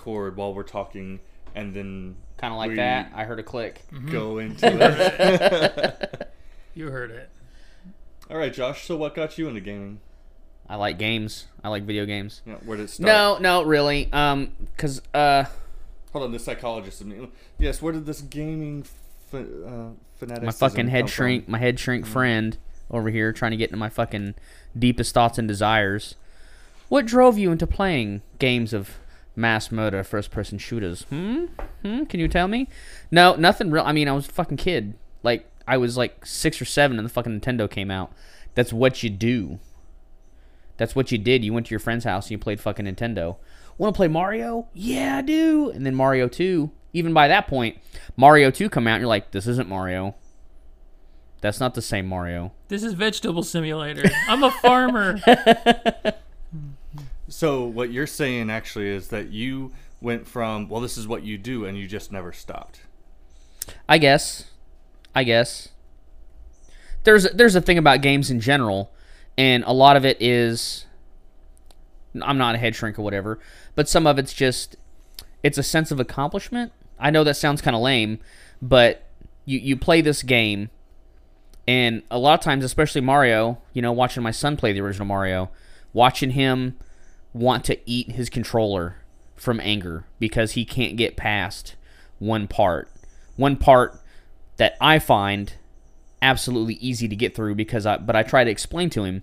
record while we're talking and then Kind of like we that. I heard a click. go into it. You heard it. All right, Josh. So what got you into gaming? I like games. I like video games. You know, where did it start? No, no, really. Um, cause uh, Hold on, the psychologist. in me. Yes, where did this gaming fa- uh, fanaticism my fucking come head from? shrink, my head shrink friend over here trying to get into my fucking deepest thoughts and desires. What drove you into playing games of mass murder first person shooters? Hmm? Hmm? Can you tell me? No, nothing real. I mean, I was a fucking kid. Like, I was like six or seven and the fucking Nintendo came out. That's what you do. That's what you did. You went to your friend's house and you played fucking Nintendo. Want to play Mario? Yeah, I do. And then Mario 2. Even by that point, Mario 2 come out and you're like, this isn't Mario. That's not the same Mario. This is Vegetable Simulator. I'm a farmer. So what you're saying actually is that you went from well, this is what you do, and you just never stopped. I guess. I guess. There's there's a thing about games in general, and a lot of it is I'm not a head shrink or whatever, but some of it's just it's a sense of accomplishment. I know that sounds kind of lame, but you you play this game and a lot of times especially Mario, you know, watching my son play the original Mario, watching him want to eat his controller from anger because he can't get past one part. One part that I find absolutely easy to get through because I but I try to explain to him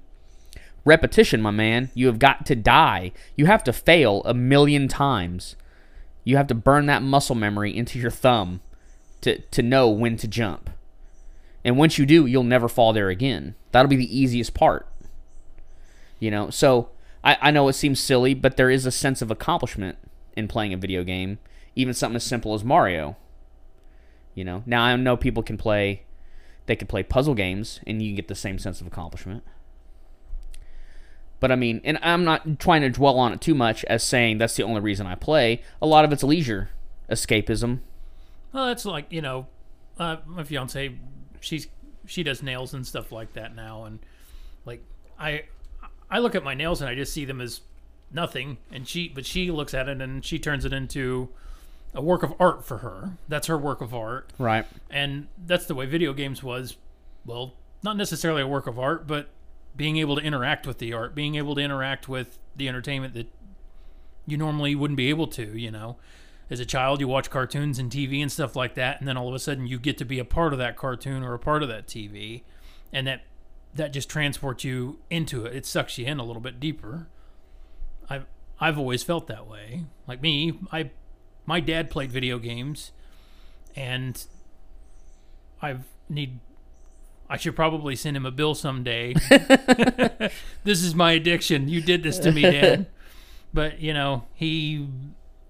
repetition, my man. You have got to die. You have to fail a million times. You have to burn that muscle memory into your thumb to to know when to jump. And once you do, you'll never fall there again. That'll be the easiest part. You know, so I, I know it seems silly, but there is a sense of accomplishment in playing a video game, even something as simple as Mario. You know, now I know people can play, they can play puzzle games, and you can get the same sense of accomplishment. But I mean, and I'm not trying to dwell on it too much as saying that's the only reason I play. A lot of it's leisure, escapism. Well, that's like you know, uh, my fiance, she's she does nails and stuff like that now, and like I, I look at my nails and I just see them as nothing, and she, but she looks at it and she turns it into a work of art for her. That's her work of art, Right. and that's the way video games was. Well, not necessarily a work of art, but being able to interact with the art, being able to interact with the entertainment that you normally wouldn't be able to, you know. As a child, you watch cartoons and TV and stuff like that, and then all of a sudden you get to be a part of that cartoon or a part of that TV, and that that just transports you into it. It sucks you in a little bit deeper. I've I've always felt that way. Like me, I my dad played video games, and I've need I should probably send him a bill someday. this is my addiction. You did this to me, Dad. But you know, he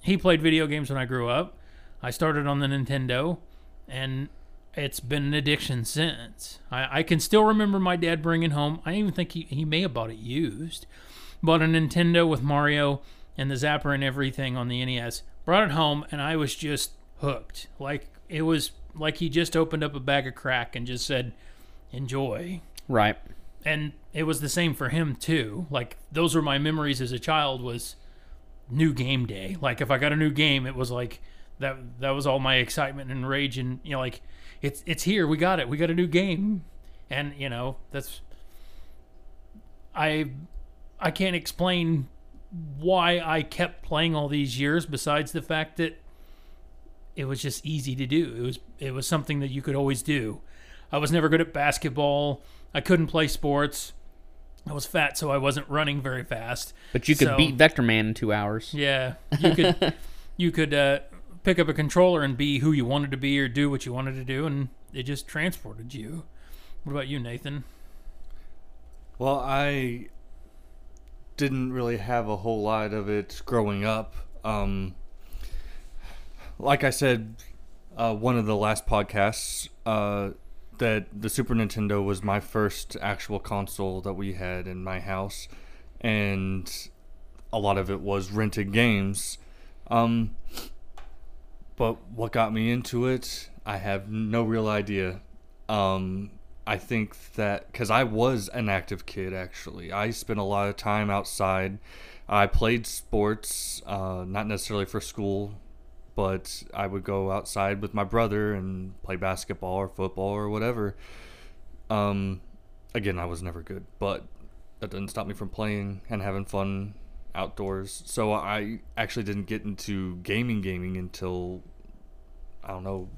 he played video games when I grew up. I started on the Nintendo, and it's been an addiction since. I, I can still remember my dad bringing home. I even think he, he may have bought it used. Bought a Nintendo with Mario and the Zapper and everything on the NES. Brought it home, and I was just hooked. Like it was like he just opened up a bag of crack and just said, "Enjoy." Right. and it was the same for him too like those were my memories as a child was new game day like if i got a new game it was like that that was all my excitement and rage and you know like it's it's here we got it we got a new game and you know that's i i can't explain why i kept playing all these years besides the fact that it was just easy to do it was it was something that you could always do i was never good at basketball I couldn't play sports. I was fat, so I wasn't running very fast. But you could So- beat Vectorman in two hours. Yeah, you could you could uh, pick up a controller and be who you wanted to be or do what you wanted to do, and it just transported you. What about you, Nathan? Well, I didn't really have a whole lot of it growing up. Um, like I said, uh, one of the last podcasts, uh, that the Super Nintendo was my first actual console that we had in my house, and a lot of it was rented games. Um, but what got me into it, I have no real idea. Um, I think that because I was an active kid, actually, I spent a lot of time outside. I played sports, uh, not necessarily for school, but I would go outside with my brother and play basketball or football or whatever. Um, again, I was never good, but that didn't stop me from playing and having fun outdoors. So I actually didn't get into gaming gaming until I don't know,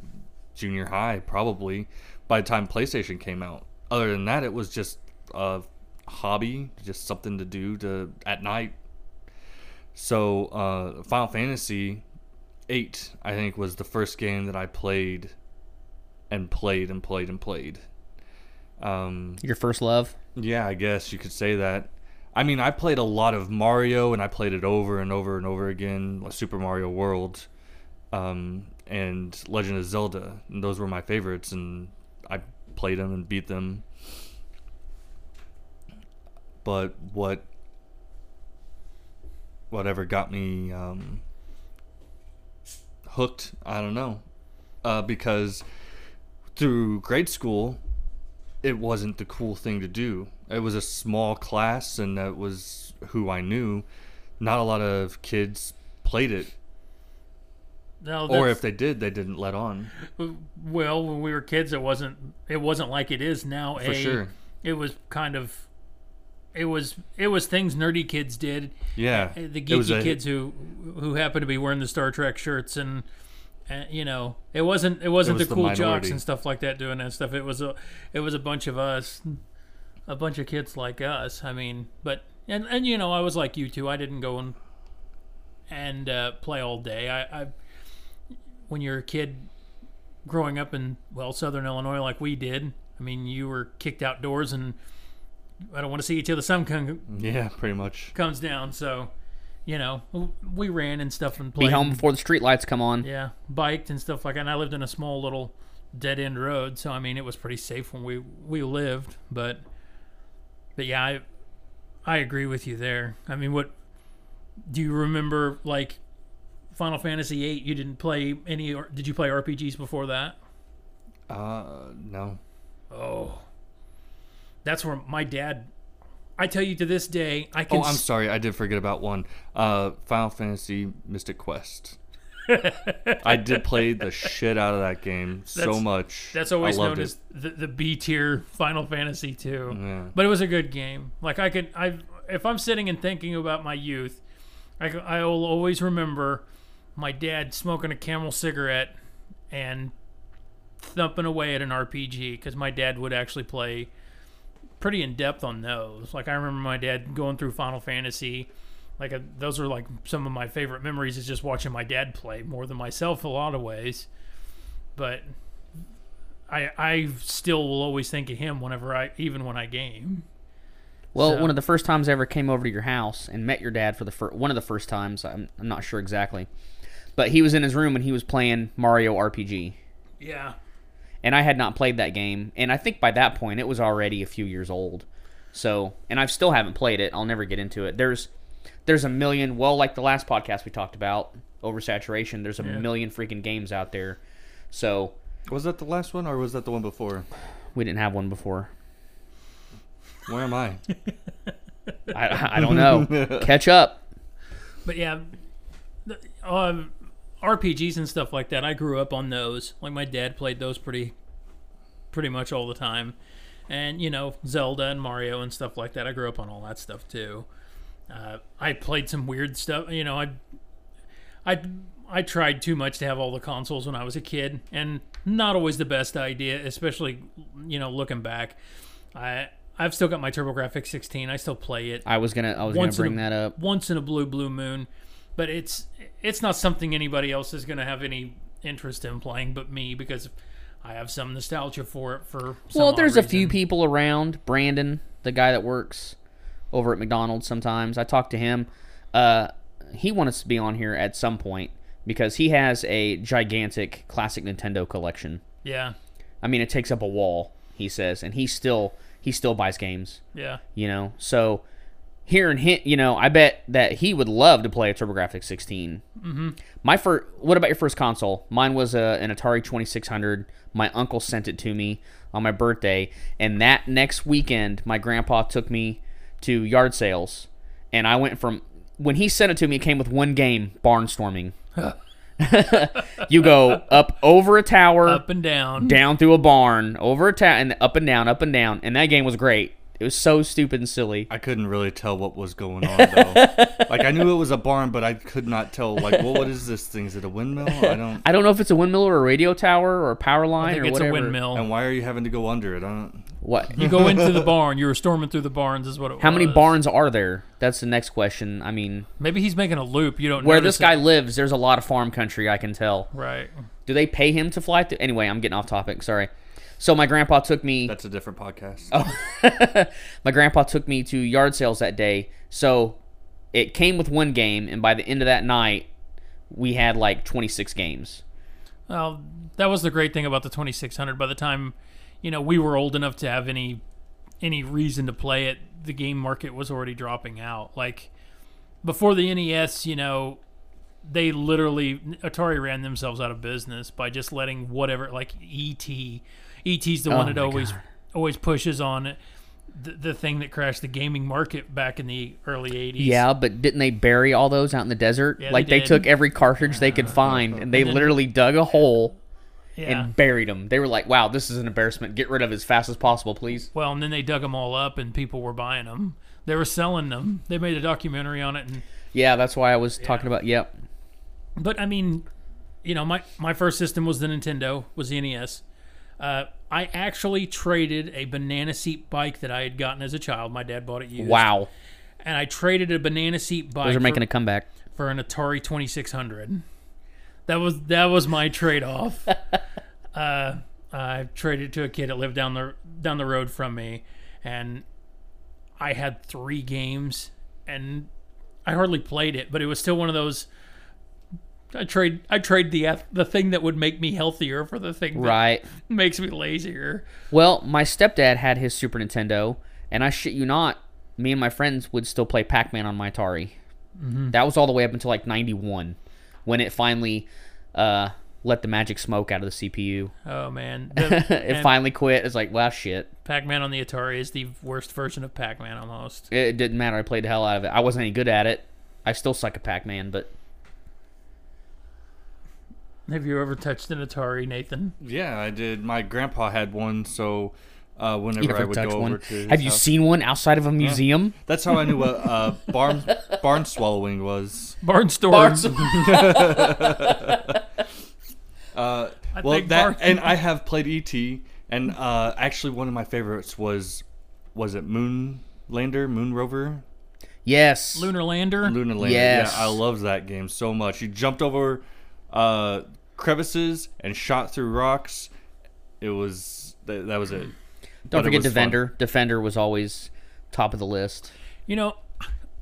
junior high probably by the time PlayStation came out. Other than that, it was just a hobby, just something to do to at night. So uh, Final Fantasy eight, I think, was the first game that I played and played and played and played. Um, Your first love? yeah, I guess you could say that. I mean, I played a lot of Mario, and I played it over and over and over again, Super Mario World, um, and Legend of Zelda. And those were my favorites, and I played them and beat them. But what, whatever got me um, hooked, I don't know, uh, because through grade school, it wasn't the cool thing to do. It was a small class, and that was who I knew. Not a lot of kids played it, No, or if they did, they didn't let on. well, when we were kids, it wasn't it wasn't like it is now. For a, sure. It was kind of. It was it was things nerdy kids did. Yeah, Uh, The geeky a- kids who who happened to be wearing the Star Trek shirts and. Uh, you know, it wasn't it wasn't was the the cool jocks and stuff like that doing that stuff. It was a it was a bunch of us, a bunch of kids like us. I mean, but and and you know, I was like you too. I didn't go and and uh, play all day. I, I when you're a kid growing up in well Southern Illinois like we did. I mean, you were kicked outdoors, and I don't want to see you till the sun come, Yeah, pretty much. comes down. So, you know, we ran and stuff and played. Be home before the street lights come on. Yeah, biked and stuff like that. And I lived in a small little dead end road, so I mean, it was pretty safe when we we lived. But, but yeah, I I agree with you there. I mean, what do you remember? Like Final Fantasy VIII, you didn't play any? Or did you play RPGs before that? Uh, no. Oh, that's where my dad. I tell you to this day, I can. Oh, I'm sorry, I did forget about one. Uh, Final Fantasy Mystic Quest. I did play the shit out of that game so much. That's always known it. as the, the B tier Final Fantasy two. Yeah. But it was a good game. Like I could, I if I'm sitting and thinking about my youth, I I will always remember my dad smoking a Camel cigarette and thumping away at an RPG because my dad would actually play pretty in depth on those. Like I remember my dad going through Final Fantasy. Like uh those are like some of my favorite memories is just watching my dad play more than myself a lot of ways. But I I still will always think of him whenever I even when I game. Well, So- one of the first times I ever came over to your house and met your dad for the first one of the first times, I'm, I'm not sure exactly, but he was in his room and he was playing Mario RPG, Yeah. and I had not played that game, and I think by that point it was already a few years old. So, and I still haven't played it. I'll never get into it. There's there's a million. Well, like the last podcast we talked about oversaturation. There's a Yeah. million freaking games out there. So Was that the last one, or was that the one before? we didn't have one before. Where am I? I, I don't know. Catch up. But yeah, the, um, RPGs and stuff like that. I grew up on those. Like my dad played those pretty, pretty much all the time, and you know Zelda and Mario and stuff like that. I grew up on all that stuff too. Uh, I played some weird stuff. You know, I, I, I tried too much to have all the consoles when I was a kid, and not always the best idea. Especially, you know, looking back, I. I've still got my TurboGrafx 16. I still play it I was gonna I was gonna Once in bring a- that up. once in a blue blue moon but it's it's not something anybody else is going to have any interest in playing but me because i have some nostalgia for it for some Well, there's a few people around. Brandon, the guy that works over at McDonald's, sometimes I talk to him. Uh, he wants to be on here at some point because he has a gigantic classic Nintendo collection. yeah I mean, it takes up a wall. He says, and he still he still buys games. yeah You know, so here and hint, you know, I bet that he would love to play a TurboGrafx 16. Mm-hmm. My first, what about your first console? Mine was a, an Atari 2600. My uncle sent it to me on my birthday, and that next weekend, my grandpa took me to yard sales, and I went from when he sent it to me, it came with one game, Barnstorming. you go up over a tower, Up and down. down through a barn, over a tower, and up and down, up and down. And that game was great. It was so stupid and silly. I couldn't really tell what was going on though. like I knew it was a barn, but I could not tell. Like, well, what is this thing? Is it a windmill? I don't. I don't know if it's a windmill or a radio tower or a power line I think or it's whatever. a windmill. And why are you having to go under it? I don't. What? You go into the barn. You were storming through the barns, is what it was. How many barns are there? That's the next question. I mean, Maybe he's making a loop. You don't. Know. Where notice this guy it. lives, there's a lot of farm country. I can tell. Right. Do they pay him to fly? To- anyway, I'm getting off topic. Sorry. So my grandpa took me. That's a different podcast. Oh. my grandpa took me to yard sales that day. So it came with one game, and by the end of that night, we had like 26 games. Well, that was the great thing about the 2600. By the time, you know, we were old enough to have any any reason to play it, the game market was already dropping out. Like before the NES, you know, they literally Atari ran themselves out of business by just letting whatever like ET. ET's the Oh one that always God. always pushes on the, the thing that crashed the gaming market back in the early 80s. Yeah, but didn't they bury all those out in the desert? Yeah, like they, did. took every cartridge they could find, and they then- literally dug a hole Yeah. and buried them. They were like, "Wow, this is an embarrassment. Get rid of it as fast as possible, please." Well, and then they dug them all up, and people were buying them. They were selling them. They made a documentary on it, and Yeah, that's why I was talking about. Yep. but I mean, you know, my my first system was the Nintendo, was the NES. Uh, I actually traded a banana seat bike that I had gotten as a child. My dad bought it used. Wow, And I traded a banana seat bike those are for, making a comeback. for an Atari Twenty Six Hundred. That was that was my trade off. uh, I traded it to a kid that lived down the down the road from me, and I had three games, and I hardly played it, but it was still one of those. I trade I trade the the thing that would make me healthier for the thing that Right. makes me lazier. Well, my stepdad had his Super Nintendo, and I shit you not, me and my friends would still play Pac-Man on my Atari. That was all the way up until like '91, when it finally uh, let the magic smoke out of the CPU. Oh man, The- it and finally quit. It's like, well, shit. Pac-Man on the Atari is the worst version of Pac-Man almost. It, it didn't matter. I played the hell out of it. I wasn't any good at it. I still suck at Pac-Man, but Have you ever touched an Atari, Nathan? Yeah, I did. My grandpa had one, so uh, you whenever I would go one. over to his Have you house- seen one outside of a museum? That's how I knew what uh, barn barn swallowing was. Barnstorm. Uh, I well, that barn- and I have played ET, and uh, actually one of my favorites was was it Moonlander, Moon Rover, Yes. Lunar Lander. Lunar Lander. Yes. Yeah, I loved that game so much. You jumped over uh, crevices and shot through rocks. It was that, that was it. Don't But forget was fun. Defender. Defender was always top of the list. You know,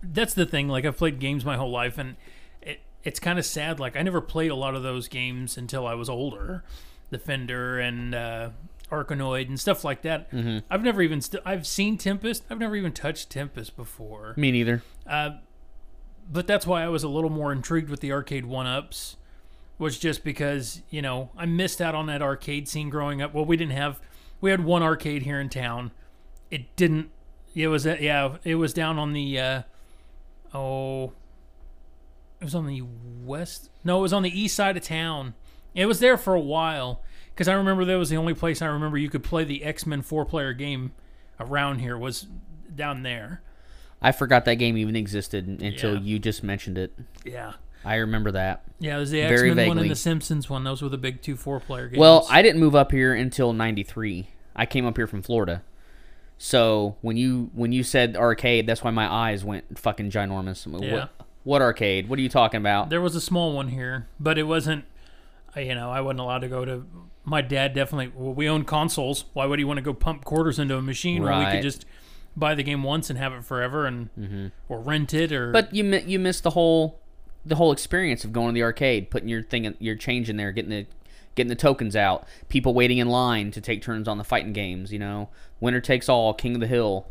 that's the thing. Like I've played games my whole life, and it, it's kind of sad. Like I never played a lot of those games until I was older, Defender and uh, Arkanoid and stuff like that. Mm-hmm. I've never even st- I've seen Tempest. I've never even touched Tempest before. Me neither. but that's why I was a little more intrigued with the arcade one ups. Was just because you know I missed out on that arcade scene growing up. Well, we didn't have we had one arcade here in town. It didn't. It was at, yeah. It was down on the uh, oh. It was on the west. No, it was on the east side of town. It was there for a while because I remember that was the only place I remember you could play the X Men four player game around here was down there. I forgot that game even existed until Yeah. you just mentioned it. Yeah. I remember that. Yeah, it was the X Men one and the Simpsons one. Those were the big two four player games. Well, I didn't move up here until '93. I came up here from Florida. So when you when you said arcade, that's why my eyes went fucking ginormous. Yeah. What, what arcade? What are you talking about? there was a small one here, but it wasn't. uh, You know, I wasn't allowed to go to. My dad definitely. Well, we own consoles. Why would he want to go pump quarters into a machine when we could just buy the game once and have it forever, and or rent it, or But you you missed the whole the whole experience of going to the arcade, putting your thing in, your change in there, getting the getting the tokens out, people waiting in line to take turns on the fighting games. You know, winner takes all, King of the Hill,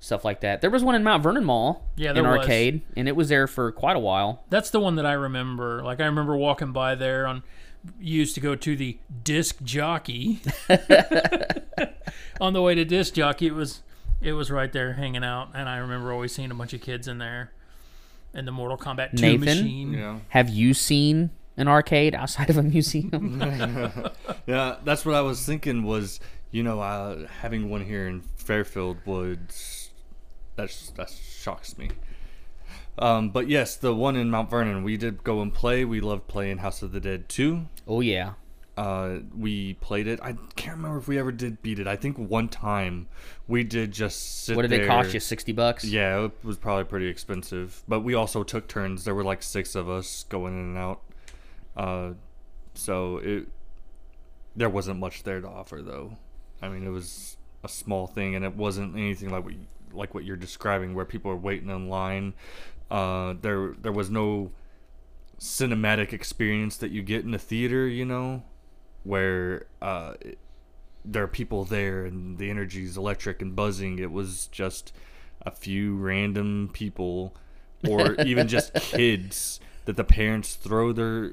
stuff like that. There was one in Mount Vernon Mall, Yeah, in there was. arcade, and it was there for quite a while. That's the one that I remember. Like I remember walking by there on used to go to the disc jockey. on the way to disc jockey, it was it was right there hanging out, and I remember always seeing a bunch of kids in there. And the Mortal Kombat 2 Nathan? machine. Yeah. Have you seen an arcade outside of a museum? Yeah, that's what I was thinking. Was you know uh, having one here in Fairfield would that's that shocks me. Um, but yes, the one in Mount Vernon, we did go and play. We loved playing House of the Dead 2. oh yeah. Uh, we played it. I can't remember if we ever did beat it. I think one time we did just sit What did there. it cost you? Sixty bucks. Yeah, it was probably pretty expensive. But we also took turns. There were like six of us going in and out. Uh, so it there wasn't much there to offer though. I mean, it was a small thing, and it wasn't anything like what you, like what you're describing, where people are waiting in line. Uh, there there was no cinematic experience that you get in a theater. You know, where uh, it- there are people there and the energy is electric and buzzing. It was just a few random people, or even just kids that the parents throw their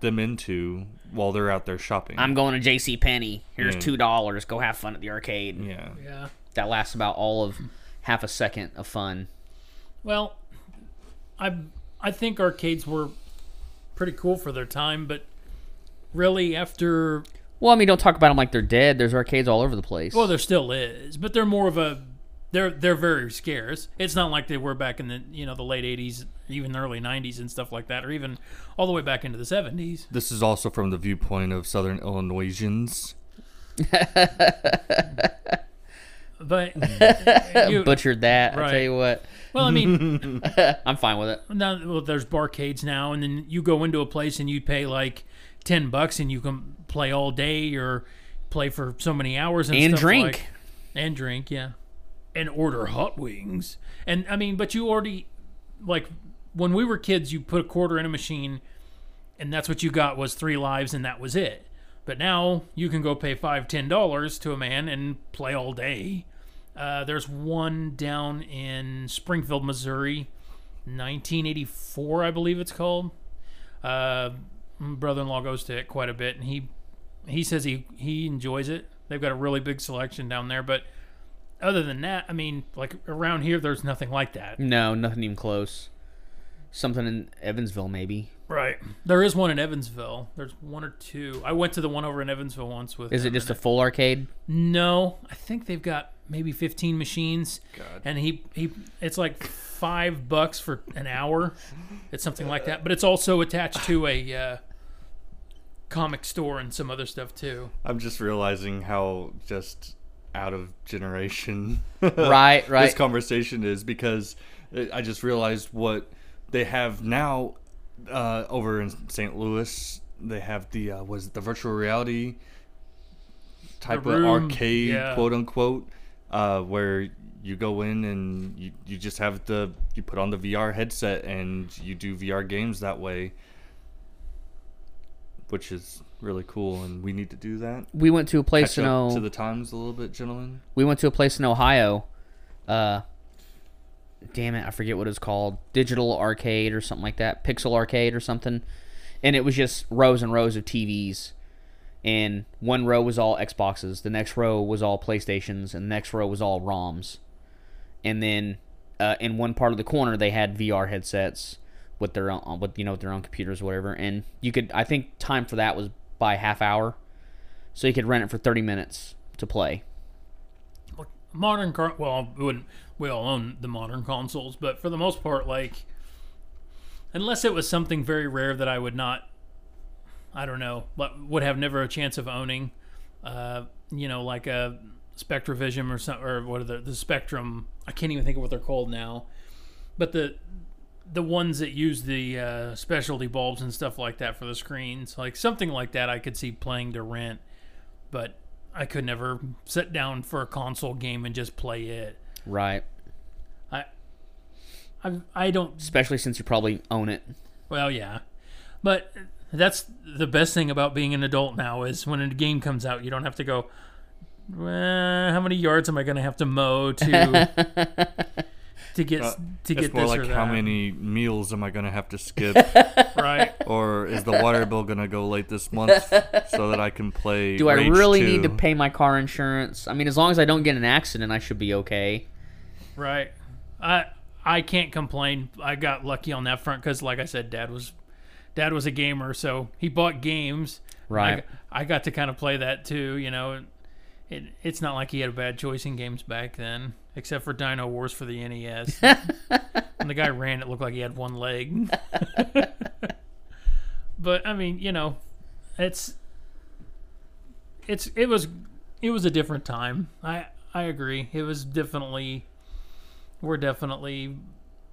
them into while they're out there shopping. I'm going to J.C. Penney. Here's Yeah. two dollars. Go have fun at the arcade. yeah, Yeah. That lasts about all of half a second of fun. Well, I I think arcades were pretty cool for their time, but really after Well, I mean, don't talk about them like they're dead. There's arcades all over the place. well, there still is, but they're more of a they're they're very scarce. It's not like they were back in the you know the late '80s, even the early '90s and stuff like that, or even all the way back into the '70s. this is also from the viewpoint of Southern Illinoisians. But you, Butchered that. I tell you what. well, I mean, I'm fine with it. now well, there's barcades now, and then you go into a place and you pay like ten bucks, and you can play all day or play for so many hours and, And stuff drink. like- and drink, yeah, and order hot wings. And I mean, but you already like when we were kids, you put a quarter in a machine, and that's what you got was three lives, and that was it. But now you can go pay five, ten dollars to a man and play all day. Uh, there's one down in Springfield, Missouri, 1984, I believe it's called. Uh, brother-in-law goes to it quite a bit, and he he says he he enjoys it. They've got a really big selection down there, but other than that, I mean, like around here, there's nothing like that. No, nothing even close. Something in Evansville, maybe. Right. There is one in Evansville. There's one or two. I went to the one over in Evansville once with. Is it just a and full arcade? No, I think they've got maybe 15 machines, God. and he he it's like five bucks for an hour. It's something like that, but it's also attached to a uh, comic store and some other stuff too. I'm just realizing how just out of generation Right, right. this conversation is because I just realized what they have now uh, over in St. Louis. They have the uh, was it the virtual reality type room, of arcade, yeah. quote unquote, uh, where you go in and you, you just have the you put on the VR headset and you do VR games that way, which is really cool. And we need to do that. We went to a place Catch in up O- to the times a little bit, gentlemen. we went to a place in Ohio. Uh, damn it, I forget what it's called. Digital arcade or something like that. Pixel arcade or something. And it was just rows and rows of TVs. And one row was all Xboxes, the next row was all PlayStations, and the next row was all ROMs. And then uh, in one part of the corner they had VR headsets with their own, with you know with their own computers or whatever. And you could I think time for that was by half hour, so you could rent it for thirty minutes to play. Modern car, well, we wouldn't we all own the modern consoles, but for the most part, like unless it was something very rare that I would not, I don't know, but would have never a chance of owning, uh, you know, like a Spectravision or some or what are the the Spectrum? I can't even think of what they're called now, but the the ones that use the uh, specialty bulbs and stuff like that for the screens, like something like that, I could see playing to rent, but I could never sit down for a console game and just play it. Right. I, I, I don't. Especially since you probably own it. Well, yeah, but that's the best thing about being an adult now is when a game comes out, you don't have to go. "Eh, how many yards am I going to have to mow to to get Uh, to get it's more this like or that? how many meals am I gonna have to skip, right? or is the water bill gonna go late this month so that I can play? Do I Rage really 2? need to pay my car insurance? I mean, as long as I don't get an accident, I should be okay. Right. I I can't complain. I got lucky on that front because, like I said, Dad was Dad was a gamer, so he bought games. Right. I, I got to kind of play that too. You know, it, it's not like he had a bad choice in games back then, except for Dino Wars for the NES. and the guy ran, it looked like he had one leg. but I mean, you know, it's it's it was it was a different time. I I agree. It was definitely we're definitely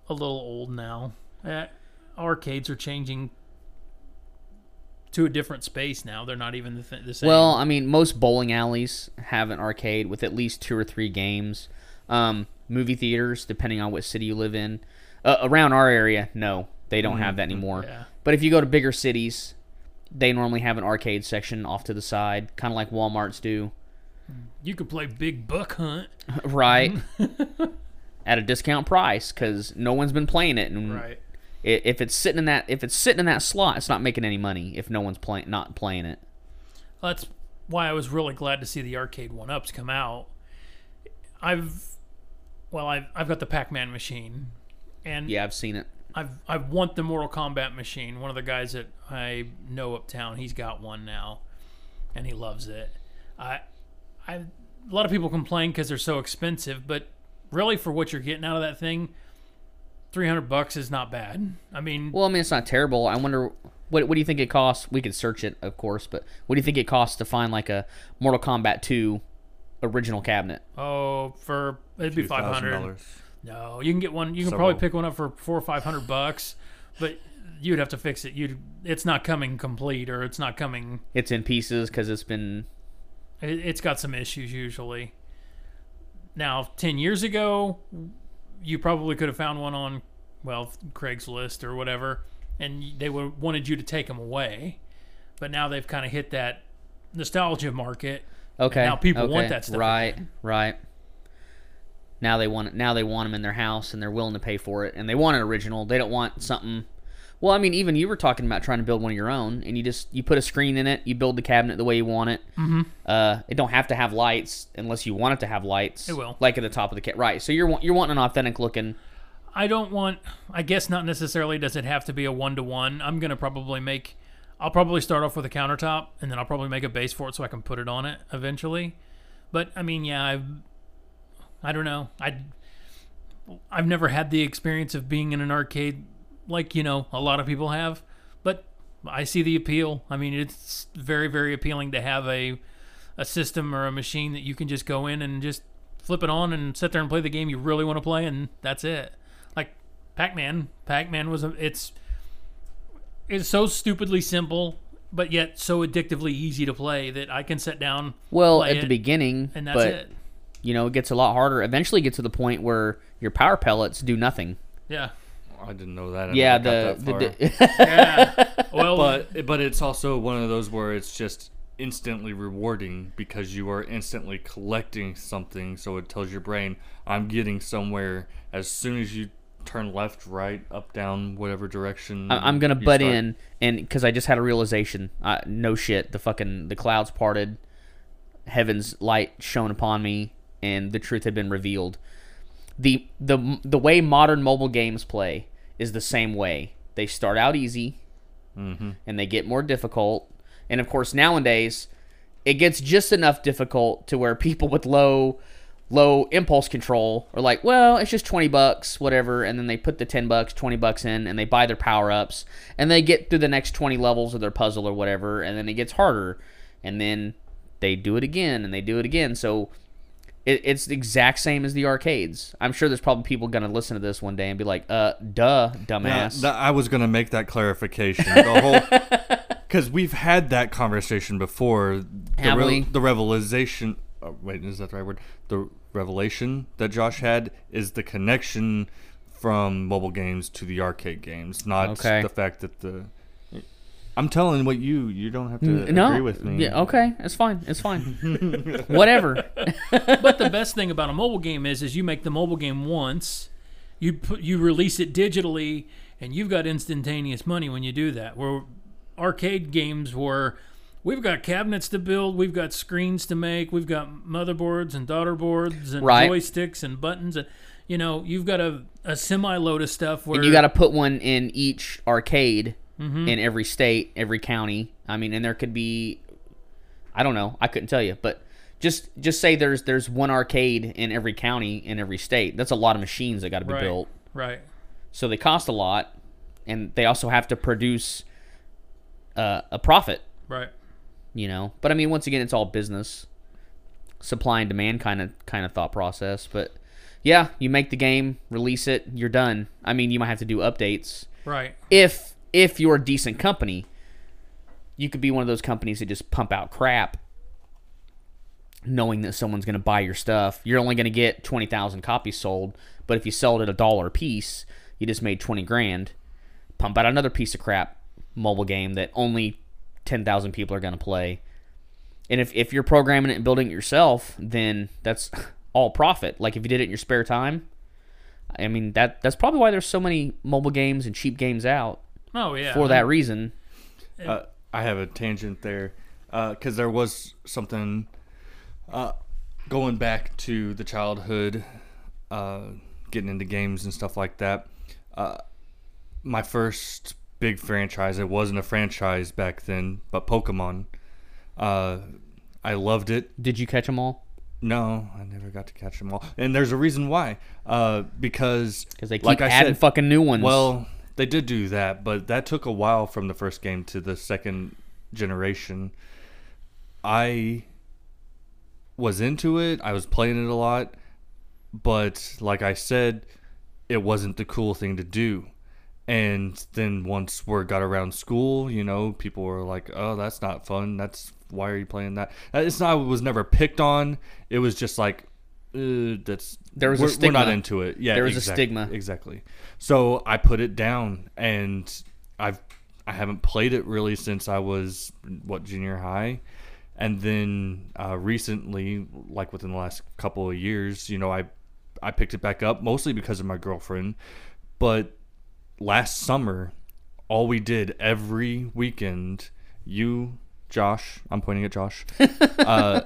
a little old now. Uh, arcades are changing to a different space now. They're not even the, th- the same. Well, I mean, most bowling alleys have an arcade with at least two or three games. Um, movie theaters, depending on what city you live in, uh, around our area, no, they don't have that anymore. yeah. But if you go to bigger cities, they normally have an arcade section off to the side, kind of like WalMarts do, you could play Big Buck Hunt. right? At a discount price because no one's been playing it, and Right. if it's sitting in that if it's sitting in that slot, it's not making any money if no one's playing not playing it. That's why I was really glad to see the arcade one ups come out. I've well, I've I've got the Pac-Man machine, and Yeah, I've seen it. I've I want the Mortal Kombat machine. One of the guys that I know uptown, he's got one now, and he loves it. I, I, a lot of people complain because they're so expensive, but really for what you're getting out of that thing, three hundred bucks is not bad. I mean, Well, I mean, it's not terrible. I wonder what what do you think it costs? We could search it, of course, but what do you think it costs to find like a Mortal Kombat 2 original cabinet? oh, for it'd be five hundred. $2,000. No, you can get one. You can Several. probably pick one up for four or five hundred bucks, but you'd have to fix it. You, it's not coming complete, or it's not coming. It's in pieces because it's been It, it's got some issues usually. Now, ten years ago, you probably could have found one on, well, Craigslist or whatever, and they would wanted you to take them away. But now they've kind of hit that nostalgia market. Okay. now people want that stuff Right, again. right. Now they want it. Now they want them in their house, and they're willing to pay for it. And they want it original. They don't want something. Well, I mean, even you were talking about trying to build one of your own, and you just you put a screen in it, you build the cabinet the way you want it. Mm-hmm. Uh, it don't have to have lights unless you want it to have lights. It will. like at the top of the cat. Right. So you're you're wanting an authentic looking. I don't want. I guess not necessarily. Does it have to be a one to one? I'm gonna probably make. I'll probably start off with a countertop, and then I'll probably make a base for it so I can put it on it eventually. But I mean, yeah, I've. I don't know. I. I've never had the experience of being in an arcade like you know a lot of people have, but I see the appeal. I mean, it's very very appealing to have a a system or a machine that you can just go in and just flip it on and sit there and play the game you really want to play, and that's it. Like Pac-Man, Pac-Man was a, it's it's so stupidly simple, but yet so addictively easy to play that I can sit down. Well, play at it, the beginning, and that's but it. you know it gets a lot harder. Eventually, get to the point where your power pellets do nothing. Yeah, I didn't know that. I Yeah, the, that the yeah. Well, but but it's also one of those where it's just instantly rewarding because you are instantly collecting something so it tells your brain i'm getting somewhere as soon as you turn left right up down whatever direction I- I'm gonna butt start. in, and because I just had a realization. Uh, no shit, the fucking the clouds parted, heaven's light shone upon me, and the truth had been revealed. the the The way modern mobile games play is the same way. They start out easy, Mm-hmm. and they get more difficult, and of course nowadays, it gets just enough difficult to where people with low low impulse control are like, well, it's just 20 bucks, whatever, and then they put the 10 bucks, 20 bucks in and they buy their power-ups and they get through the next 20 levels of their puzzle or whatever, and then it gets harder. And then they do it again and they do it again. So it, it's the exact same as the arcades. I'm sure there's probably people going to listen to this one day and be like, uh, duh, dumbass. I was gonna make that clarification. The whole because we've had that conversation before. The, we? the revelation. Oh, wait, is that the right word? The revelation that Josh had is the connection from mobile games to the arcade games, not Okay. the fact that the. I'm telling what you. You don't have to no, agree with me. Yeah, okay, it's fine. It's fine. Whatever. but the best thing about a mobile game is, is you make the mobile game once, you put you release it digitally, and you've got instantaneous money when you do that. Where arcade games were, we've got cabinets to build, we've got screens to make, we've got motherboards and daughterboards and Right. joysticks and buttons, and you know, you've got a, a semi load of stuff where And you got to put one in each arcade in every state, every county. I mean, and there could be, I don't know, I couldn't tell you, but just just say there's there's one arcade in every county in every state. That's a lot of machines that got to be right, built. right. So they cost a lot, and they also have to produce uh, a profit. Right. You know, but I mean, once again, it's all business, supply and demand kind of kind of thought process. But yeah, you make the game, release it, you're done. I mean, you might have to do updates Right. if if you're a decent company, you could be one of those companies that just pump out crap knowing that someone's going to buy your stuff. You're only going to get 20,000 copies sold, but if you sell it at a dollar a piece, you just made 20 grand. Pump out another piece of crap mobile game that only 10,000 people are going to play. And if, if you're programming it and building it yourself, then that's all profit. Like if you did it in your spare time, I mean that that's probably why there's so many mobile games and cheap games out Oh yeah. for that reason. Uh, I have a tangent there because there was something uh, going back to the childhood, uh, getting into games and stuff like that. Uh, my first big franchise, it wasn't a franchise back then, but Pokemon. Uh, I loved it. Did you catch them all? No, I never got to catch them all, and there's a reason why. Uh, because Because they keep like I adding said, fucking new ones. well, they did do that, but that took a while from the first game to the second generation. I was into it. I was playing it a lot, but like I said, it wasn't the cool thing to do. And then once word got around school, you know, people were like, "Oh, that's not fun. That's why are you playing that?" Uh, It's not. It was never picked on. It was just like, uh, "That's There was we're, we're not into it." Yeah, There was a stigma. Exactly. So I put it down, and I've I haven't played it really since I was what junior high, and then uh, recently, like within the last couple of years, you know, I I picked it back up mostly because of my girlfriend, but last summer, all we did every weekend, you, Josh, I'm pointing at Josh, uh,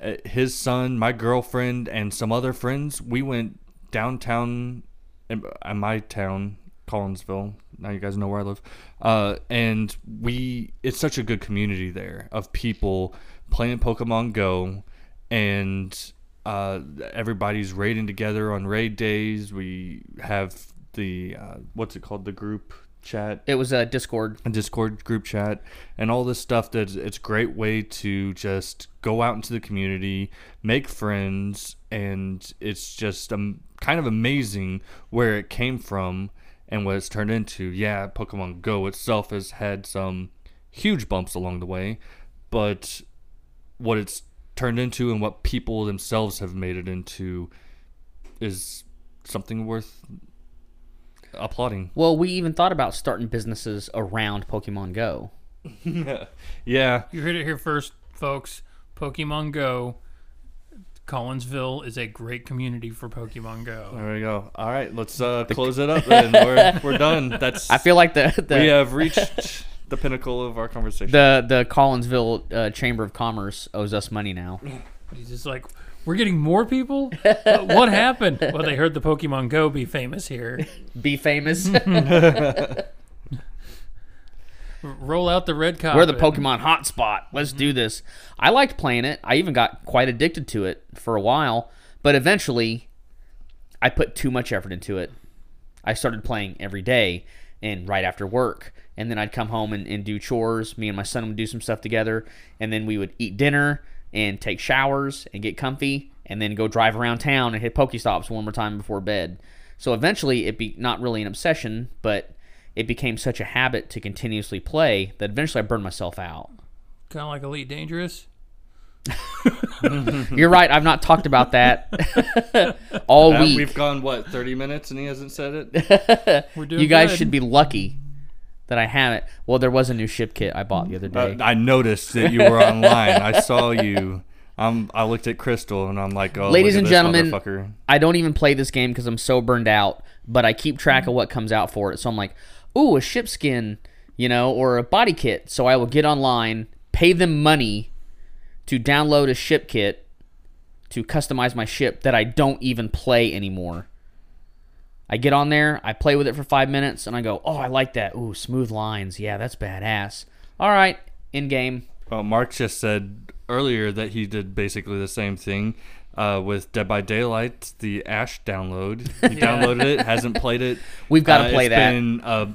uh, his son, my girlfriend, and some other friends, we went downtown in, in my town, Collinsville. Now you guys know where I live. Uh, and we, it's such a good community there of people playing Pokemon Go, and uh, everybody's raiding together on raid days. We have the uh, what's it called, the group chat it was a Discord. a Discord group chat and all this stuff that it's a great way to just go out into the community, make friends, and it's just um, kind of amazing where it came from and what it's turned into. Yeah, Pokemon Go itself has had some huge bumps along the way, but what it's turned into and what people themselves have made it into is something worth applauding. Well, we even thought about starting businesses around Pokemon Go. Yeah, You heard it here first, folks. Pokemon Go. Collinsville is a great community for Pokemon Go. There we go. All right, let's uh, close it up. Then we're we're done. That's I feel like the the we have reached the pinnacle of our conversation. the, the Collinsville uh, Chamber of Commerce owes us money now. He's just like, we're getting more people. What happened? Well, they heard the Pokemon Go be famous here. Be famous. Roll out the red carpet. We're the Pokemon hotspot. Let's do mm-hmm. this. I liked playing it. I even got quite addicted to it for a while, but eventually I put too much effort into it. I started playing every day and right after work. And then I'd come home and, and do chores. Me and my son would do some stuff together. And then we would eat dinner and take showers and get comfy and then go drive around town and hit Pokestops one more time before bed. So eventually it be not really an obsession, but it became such a habit to continuously play that eventually I burned myself out. Kind of like Elite Dangerous. You're right. I've not talked about that all Uh, week. We've gone what thirty minutes and he hasn't said it. We're doing You guys good. should be lucky that I haven't. Well, there was a new ship kit I bought the other day. Uh, I noticed that you were online. I saw you. Um, I looked at Crystal and I'm like, oh, Ladies and gentlemen. I don't even play this game because I'm so burned out, but I keep track of what comes out for it. So I'm like, ooh, a ship skin, you know, or a body kit. So I will get online, pay them money to download a ship kit to customize my ship that I don't even play anymore. I get on there, I play with it for five minutes, and I go, "Oh, I like that. Ooh, smooth lines. Yeah, that's badass." All right, in game. Well, Mark just said earlier that he did basically the same thing uh, with Dead by Daylight, the Ash download. He downloaded it, hasn't played it. We've gotta Uh, play it's that. been a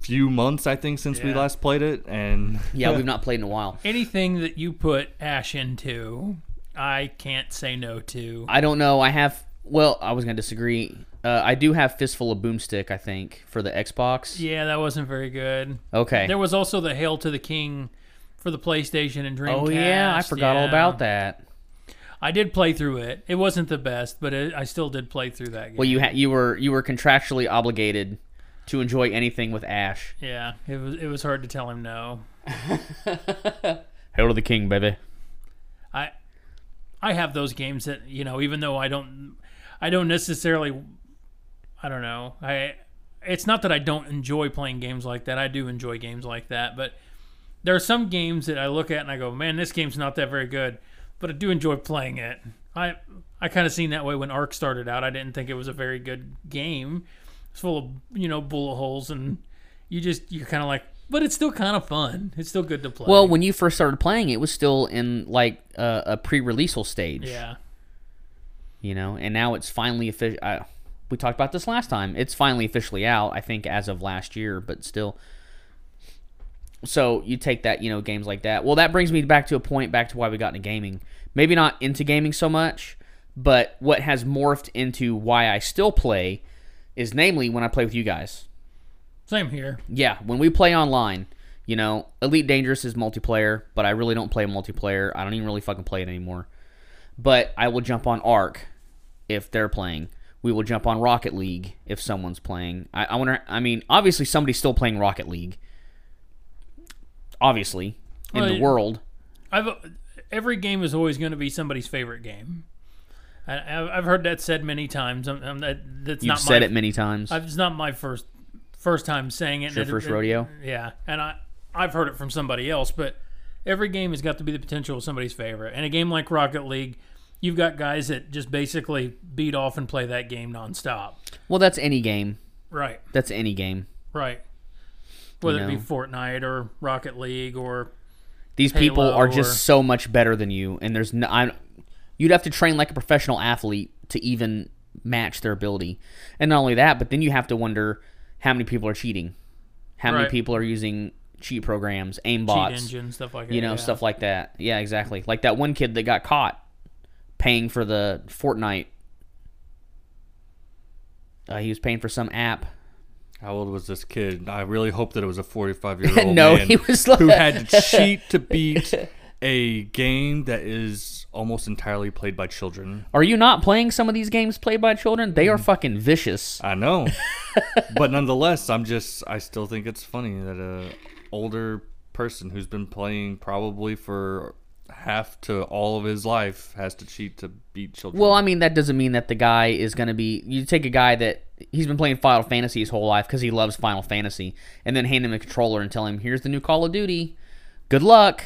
few months, I think, since we last played it, and Yeah, we've not played in a while. Anything that you put Ash into, I can't say no to. I don't know. I have. Well, I was gonna disagree. Uh, I do have Fistful of Boomstick. I think for the Xbox. Yeah, that wasn't very good. Okay. There was also the Hail to the King for the PlayStation and Dreamcast. oh yeah, I forgot all about that. I did play through it. It wasn't the best, but it, I still did play through that game. Well, you ha- you were you were contractually obligated to enjoy anything with Ash. yeah, it was it was hard to tell him no. Hail to the king, baby. I I have those games that you know, even though I don't I don't necessarily I don't know. I it's not that I don't enjoy playing games like that. I do enjoy games like that, but there are some games that I look at and I go, "Man, this game's not that very good," but I do enjoy playing it. I I kind of seen that way when Ark started out. I didn't think it was a very good game. It's full of, you know, bullet holes and you just you're kind of like, but it's still kind of fun. It's still good to play. Well, when you first started playing, it was still in like uh, a pre-releasal stage. yeah. You know, and now it's finally official. Uh, we talked about this last time. It's finally officially out. I think as of last year, but still. So you take that, you know, games like that. Well, that brings me back to a point, back to why we got into gaming. Maybe not into gaming so much, but what has morphed into why I still play is namely when I play with you guys. Same here. Yeah, when we play online, you know, Elite Dangerous is multiplayer, but I really don't play multiplayer. I don't even really fucking play it anymore. But I will jump on Ark if they're playing. We will jump on Rocket League if someone's playing. I, I wonder. I mean, obviously somebody's still playing Rocket League. Obviously, in Well, the world. I've every game is always going to be somebody's favorite game. I, I've I've heard that said many times. Um, um, that, that's You've not said my, it many times. I've- It's not my first first time saying it. It's your it- first it- rodeo? Yeah, and I I've heard it from somebody else, but every game has got to be the potential of somebody's favorite. And a game like Rocket League, you've got guys that just basically beat off and play that game nonstop. well, that's any game. Right, That's any game. right. Whether it be. Fortnite or Rocket League or These people are or- just so much better than you, and there's no. I'm, you'd have to train like a professional athlete to even match their ability, and not only that, but then you have to wonder how many people are cheating, how many people are using cheat programs, aim cheat bots, engine stuff like that. you know, yeah. stuff like that. Yeah, exactly. Like that one kid that got caught paying for the Fortnite. Uh, he was paying for some app. How old was this kid? I really hope that it was a 45 year old No, man he was like- who had to cheat to beat a game that is almost entirely played by children. Are you not playing some of these games played by children? They are fucking vicious. I know, but nonetheless, I'm just I still think it's funny that a older person who's been playing probably for half to all of his life has to cheat to beat children. Well, I mean, that doesn't mean that the guy is going to be. You take a guy that he's been playing Final Fantasy his whole life because he loves Final Fantasy, and then hand him a controller and tell him, "Here's the new Call of Duty. Good luck."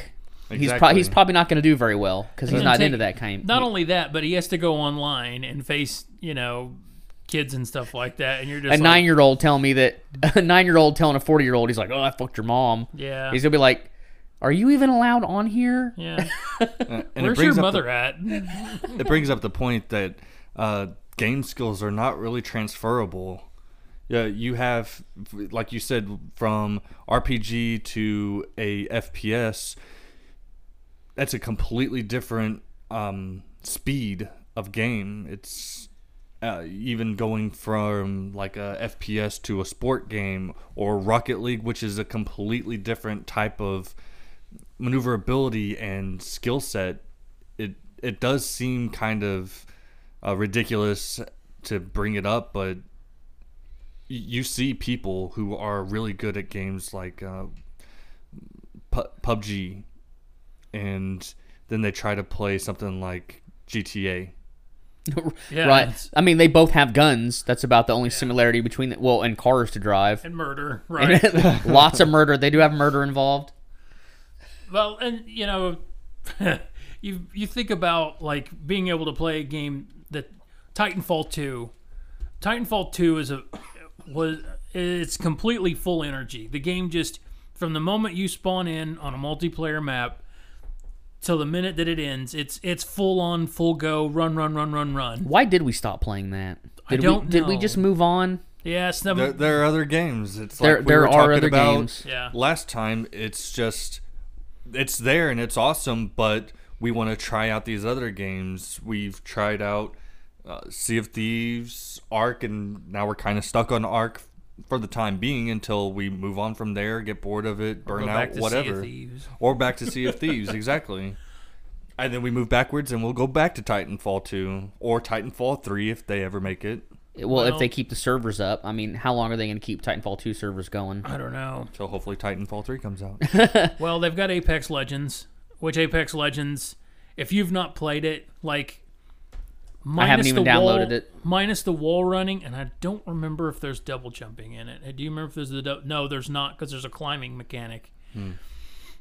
He's, pro- he's probably not going to do very well because he's not take- into that kind. Not only that, but he has to go online and face, you know, kids and stuff like that. And you're just a like, nine year old telling me that a nine year old telling a forty year old he's like, "Oh, I fucked your mom." yeah, He's gonna be like, "Are you even allowed on here?" yeah. Uh, and Where's your up the- mother at? it brings up the point that uh, game skills are not really transferable. Yeah, you have, like you said, from RPG to a FPS. That's a completely different um, speed of game. It's uh, even going from like a FPS to a sport game or Rocket League, which is a completely different type of maneuverability and skill set. It it does seem kind of uh, ridiculous to bring it up, but you see people who are really good at games like uh, Pu- PUBG, and then they try to play something like GTA. Yeah, right. I mean, they both have guns. That's about the only similarity between the, well, and cars to drive. And murder, right? Lots of murder. They do have murder involved. Well, and you know, you you think about like being able to play a game that Titanfall two. Titanfall 2 is a was it's completely full energy. The game just from the moment you spawn in on a multiplayer map till the minute that it ends, it's it's full on, full go, run, run, run, run, run. Why did we stop playing that? I Did don't we did we just move on? Yes, the, There, there are other games. It's There like we there were are talking other about games. yeah. last time. It's just it's there and it's awesome, but we want to try out these other games. We've tried out uh, Sea of Thieves, Ark, and now we're kind of stuck on Ark for the time being until we move on from there, get bored of it, burn Go out, back to Sea of whatever, or back to Sea of Thieves. Exactly. And then we move backwards, and we'll go back to Titanfall 2 or Titanfall 3 if they ever make it. Well, if they keep the servers up, I mean, how long are they going to keep Titanfall 2 servers going? I don't know. So hopefully Titanfall 3 comes out. Well, they've got Apex Legends, which Apex Legends, if you've not played it, like minus haven't even the wall- downloaded it. Minus the wall running, and I don't remember if there's double jumping in it. Do you remember if there's the dou- no? There's not because there's a climbing mechanic. Hmm.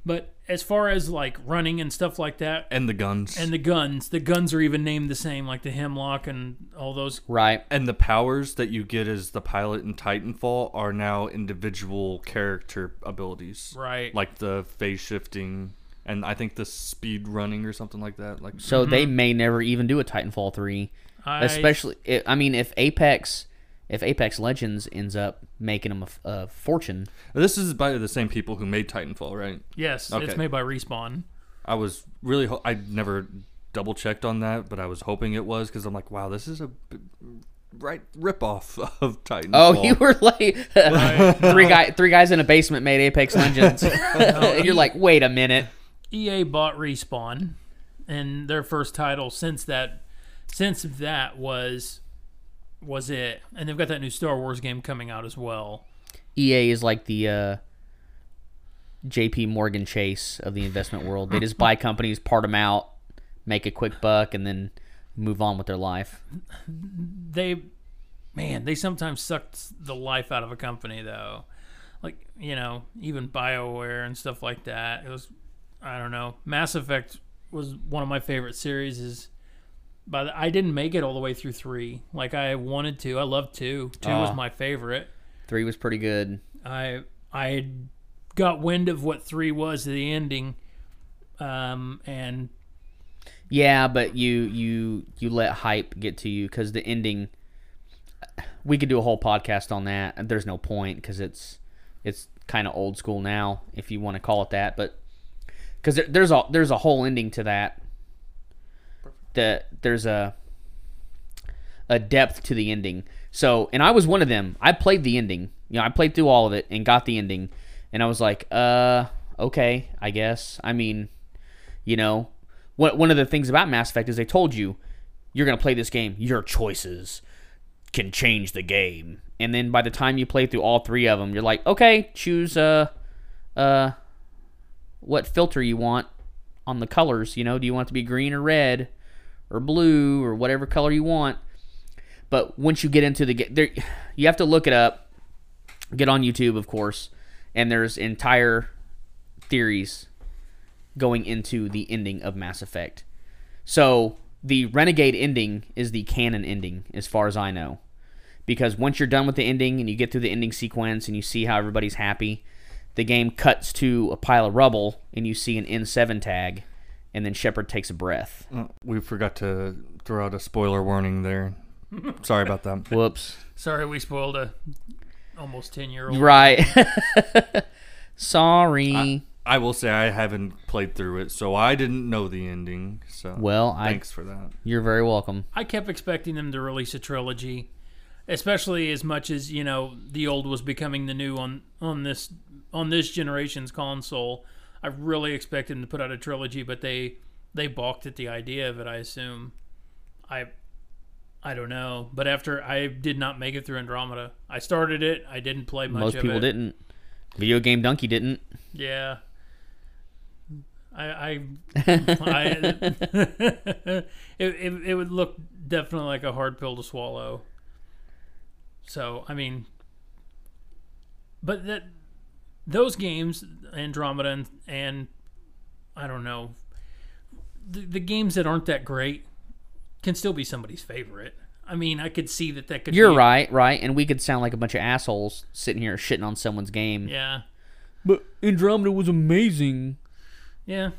But as far as like running and stuff like that, and the guns. and the guns, the guns are even named the same, like the Hemlock and all those. Right. And the powers that you get as the pilot in Titanfall are now individual character abilities. Right. Like the phase shifting and I think the speed running or something like that. Like So they mm-hmm. may never even do a Titanfall 3. I, Especially, i I mean, if Apex, if Apex Legends ends up making them a fortune, this is by the same people who made Titanfall, right? yes, Okay. it's made by Respawn. I was really ho- I never double checked on that, but I was hoping it was because I'm like, wow, this is a b- right rip off of Titanfall. oh, you were like three guy, three guys in a basement made Apex Legends. and you're like, wait a minute. EA bought Respawn, and their first title since that since that was was it, and they've got that new Star Wars game coming out as well. EA is like the uh, JP Morgan Chase of the investment world. They just buy companies, part them out, make a quick buck, and then move on with their life. They, man, they sometimes sucked the life out of a company though. Like you know, even Bioware and stuff like that. It was, I don't know. Mass Effect was one of my favorite series. Is by the, I didn't make it all the way through three. Like I wanted to. I loved two. Two was Ah. my favorite. Three was pretty good. I I got wind of what three was the ending, um, and Yeah, but you you you let hype get to you because the ending. We could do a whole podcast on that. There's no point because it's it's kind of old school now, if you want to call it that. But because there, there's a there's a whole ending to that. That there's a a depth to the ending. So, and I was one of them. I played the ending. You know, I played through all of it and got the ending, and I was like, uh, okay, I guess. I mean, you know, one one of the things about Mass Effect is they told you you're gonna play this game. Your choices can change the game, and then by the time you play through all three of them, you're like, okay, choose uh uh what filter you want on the colors. You know, do you want it to be green or red or blue or whatever color you want? But once you get into the game, there you have to look it up. Get on YouTube, of course, and there's entire theories going into the ending of Mass Effect. So the Renegade ending is the canon ending, as far as I know. Because once you're done with the ending and you get through the ending sequence and you see how everybody's happy, the game cuts to a pile of rubble and you see an N7 tag, and then Shepard takes a breath. Uh, we forgot to throw out a spoiler warning there. Sorry about that. Whoops. sorry we spoiled a almost ten year old. Right. Sorry. I will say I haven't played through it, so I didn't know the ending. So well, I thanks for that. you're very welcome. I kept expecting them to release a trilogy, especially as much as you know the old was becoming the new on on this on this generation's console. I really expected them to put out a trilogy, but they they balked at the idea of it. I assume. I I don't know, but after I did not make it through Andromeda, I started it. I didn't play much. Most of people it. didn't. Video game donkey didn't. Yeah. I I, I it, it it would look definitely like a hard pill to swallow. So I mean, but that those games, Andromeda and, and I don't know, the, the games that aren't that great can still be somebody's favorite. I mean, I could see that that could. You're be, right, right, and we could sound like a bunch of assholes sitting here shitting on someone's game. Yeah, But Andromeda was amazing. yeah.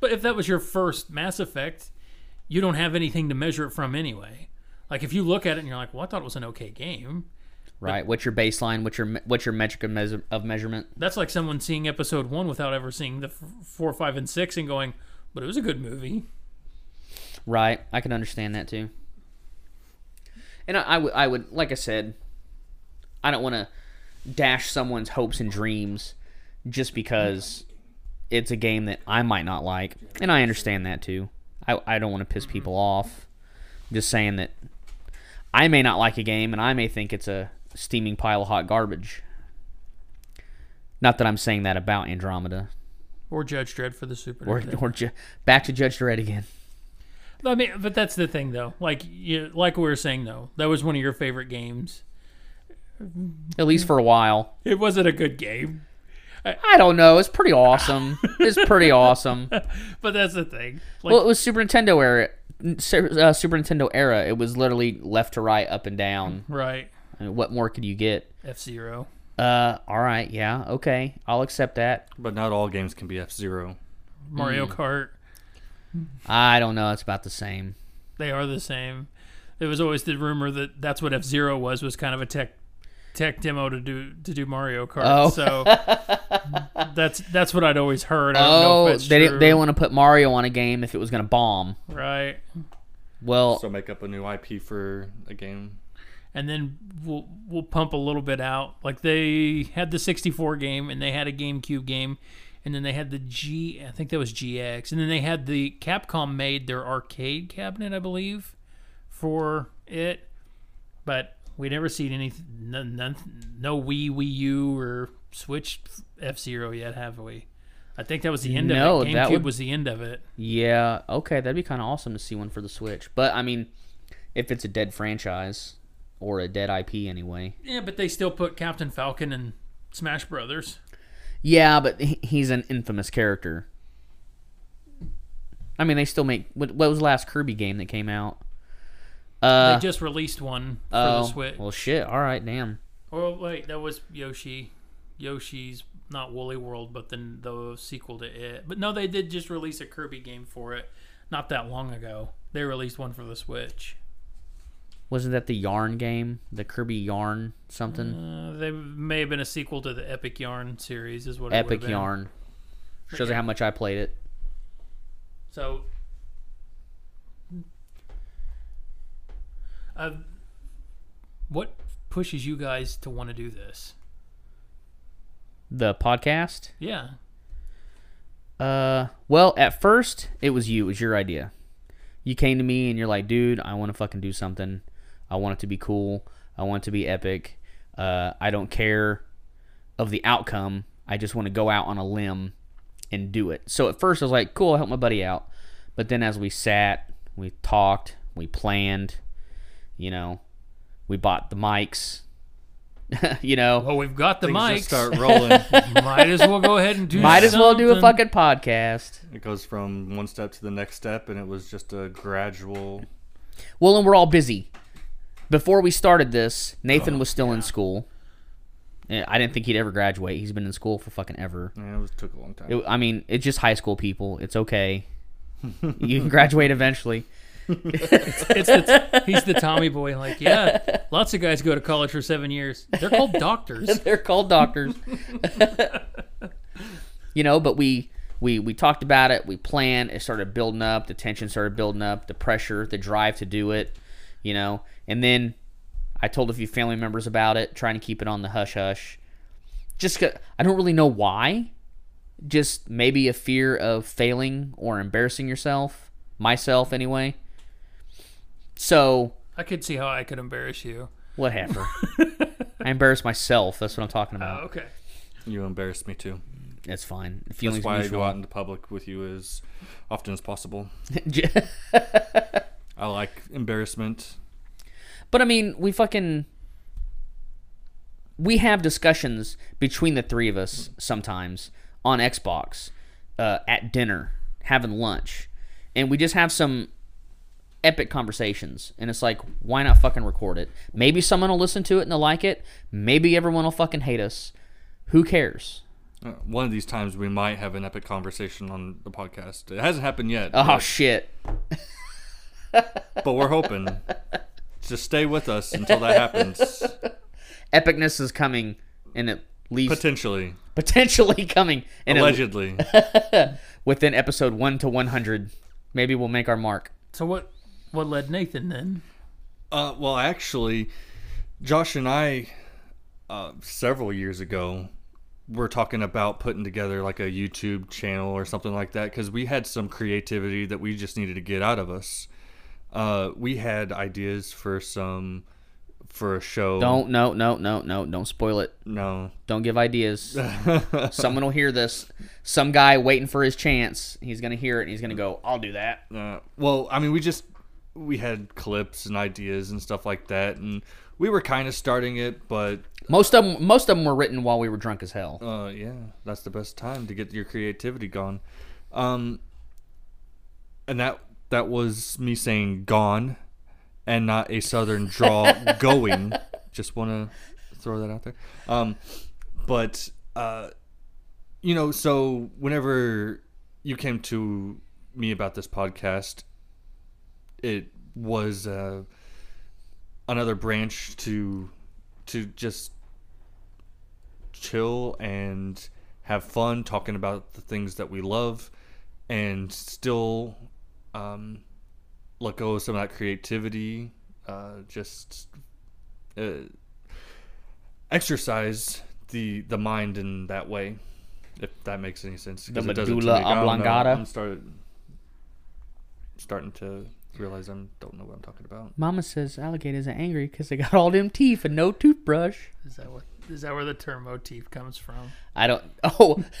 But if that was your first Mass Effect, you don't have anything to measure it from anyway. Like if you look at it and you're like, "Well, I thought it was an okay game." Right. What's your baseline? What's your what's your metric of, measure- of measurement? That's like someone seeing Episode One without ever seeing the f- four, five, and six, and going, "But it was a good movie." Right. I can understand that too. And I, I would, would, like I said, I don't want to dash someone's hopes and dreams just because it's a game that I might not like, and I understand that too. I, I don't want to piss people off. I'm just saying that I may not like a game, and I may think it's a steaming pile of hot garbage. Not that I'm saying that about Andromeda Or Judge Dredd for the Super or Nintendo. or ju- back to Judge Dredd again. I mean, but that's the thing, though. Like, you, like we were saying, though, that was one of your favorite games. At least for a while. It wasn't a good game, I don't know. It's pretty awesome. it's pretty awesome. but that's the thing. Like, Well, it was Super Nintendo era. Uh, Super Nintendo era. It was literally left to right, up and down. right, what more could you get? F Zero. Uh, all right, yeah, okay, I'll accept that. But not all games can be F Zero. Mario Hmm. Kart. I don't know. It's about the same. They are the same. There was always the rumor that that's what F Zero was was kind of a tech tech demo to do to do Mario Kart. Oh. So that's that's what I'd always heard. I don't know Oh, if that's they true. they want to put Mario on a game if it was gonna bomb. right. Well, So make up a new IP for a game. And then we'll we'll pump a little bit out. Like they had the 64 game and they had a GameCube game and then they had the G I think that was GX and then they had the Capcom made their arcade cabinet I believe for it. But we never seen any no, no, no Wii Wii U or Switch F-Zero yet, have we? I think that was the end No, of it. that GameCube would- was the end of it. yeah, okay, that'd be kind of awesome to see one for the Switch. But I mean, if it's a dead franchise or a dead IP anyway. Yeah, but they still put Captain Falcon in Smash Brothers. Yeah, but he's an infamous character. I mean, they still make. What, what was the last Kirby game that came out? Uh, they just released one for oh, the Switch. well, shit. All right, damn. Oh wait, that was Yoshi. Yoshi's not Woolly World, but then the sequel to it. But no, they did just release a Kirby game for it not that long ago. They released one for the Switch. Wasn't that the Yarn game? The Kirby Yarn something? Uh, they may have been a sequel to the Epic Yarn series, is what it Epic. Yarn. Shows you how much I played it. So, uh, what pushes you guys to want to do this? The podcast. Yeah, Uh, well, at first it was you. It was your idea. You came to me and you're like, dude, I want to fucking do something. I want it to be cool. I want it to be epic. Uh, I don't care of the outcome. I just want to go out on a limb and do it. So at first I was like, cool, I'll help my buddy out. But then as we sat, we talked, we planned, you know, we bought the mics, you know, well, we've got the mics. just start rolling. Might as well go ahead and do. might as well do a fucking podcast. it goes from one step to the next step, and it was just a gradual. Well, and we're all busy. Before we started this, Nathan oh, was still in school. I didn't think he'd ever graduate. He's been in school for fucking ever. Yeah, it was, took a long time. It, I mean, it's just high school people. It's okay. you can graduate eventually. It's the, he's the Tommy boy. Like, yeah, lots of guys go to college for seven years. They're called doctors. They're called doctors. you know, but we we we talked about it. We planned. It started building up. The tension started building up. The pressure, the drive to do it. You know, and then I told a few family members about it, trying to keep it on the hush hush. Just I don't really know why. Just maybe a fear of failing or embarrassing yourself. Myself, anyway. So I could see how I could embarrass you. whatever. I embarrass myself. That's what I'm talking Oh, about. okay. You embarrassed me too. It's fine. Feelings That's Feelings why I go out into public with you as often as possible. I like embarrassment. but I mean, we fucking we have discussions between the three of us sometimes on Xbox, uh, at dinner, having lunch, and we just have some epic conversations, and it's like, why not fucking record it? Maybe someone will listen to it and they'll like it. Maybe everyone will fucking hate us. Who cares? Uh, One of these times we might have an epic conversation on the podcast. It hasn't happened yet, Oh shit! but we're hoping. Just stay with us until that happens. Epicness is coming, and at least Potentially, potentially coming, and at- allegedly. within episode one to one hundred, maybe we'll make our mark. So what? What led Nathan then? Uh, well, actually, Josh and I, uh, several years ago, were talking about putting together like a YouTube channel or something like that because we had some creativity that we just needed to get out of us. Uh, we had ideas for some for a show. Don't no no no no don't spoil it. no. Don't give ideas. Someone will hear this. Some guy waiting for his chance. He's gonna hear it and he's gonna go, "I'll do that." Uh, well, I mean, we just we had clips and ideas and stuff like that, and we were kind of starting it, but Most of them, most of them were written while we were drunk as hell. Uh, yeah, that's the best time to get your creativity gone. Um, and that that was me saying gone, and not a southern draw going. Just want to throw that out there. Um, but uh, you know, so whenever you came to me about this podcast, it was uh, another branch to to just chill and have fun talking about the things that we love and still um, let go of some of that creativity uh, just uh, exercise the the mind in that way if that makes any sense. The it medulla me. I don't know. oblongata. I'm started starting to realize I don't know what I'm talking about Mama says alligators are angry because they got all them teeth and no toothbrush. Is that what? Is that where the term motif comes from? I don't. Oh,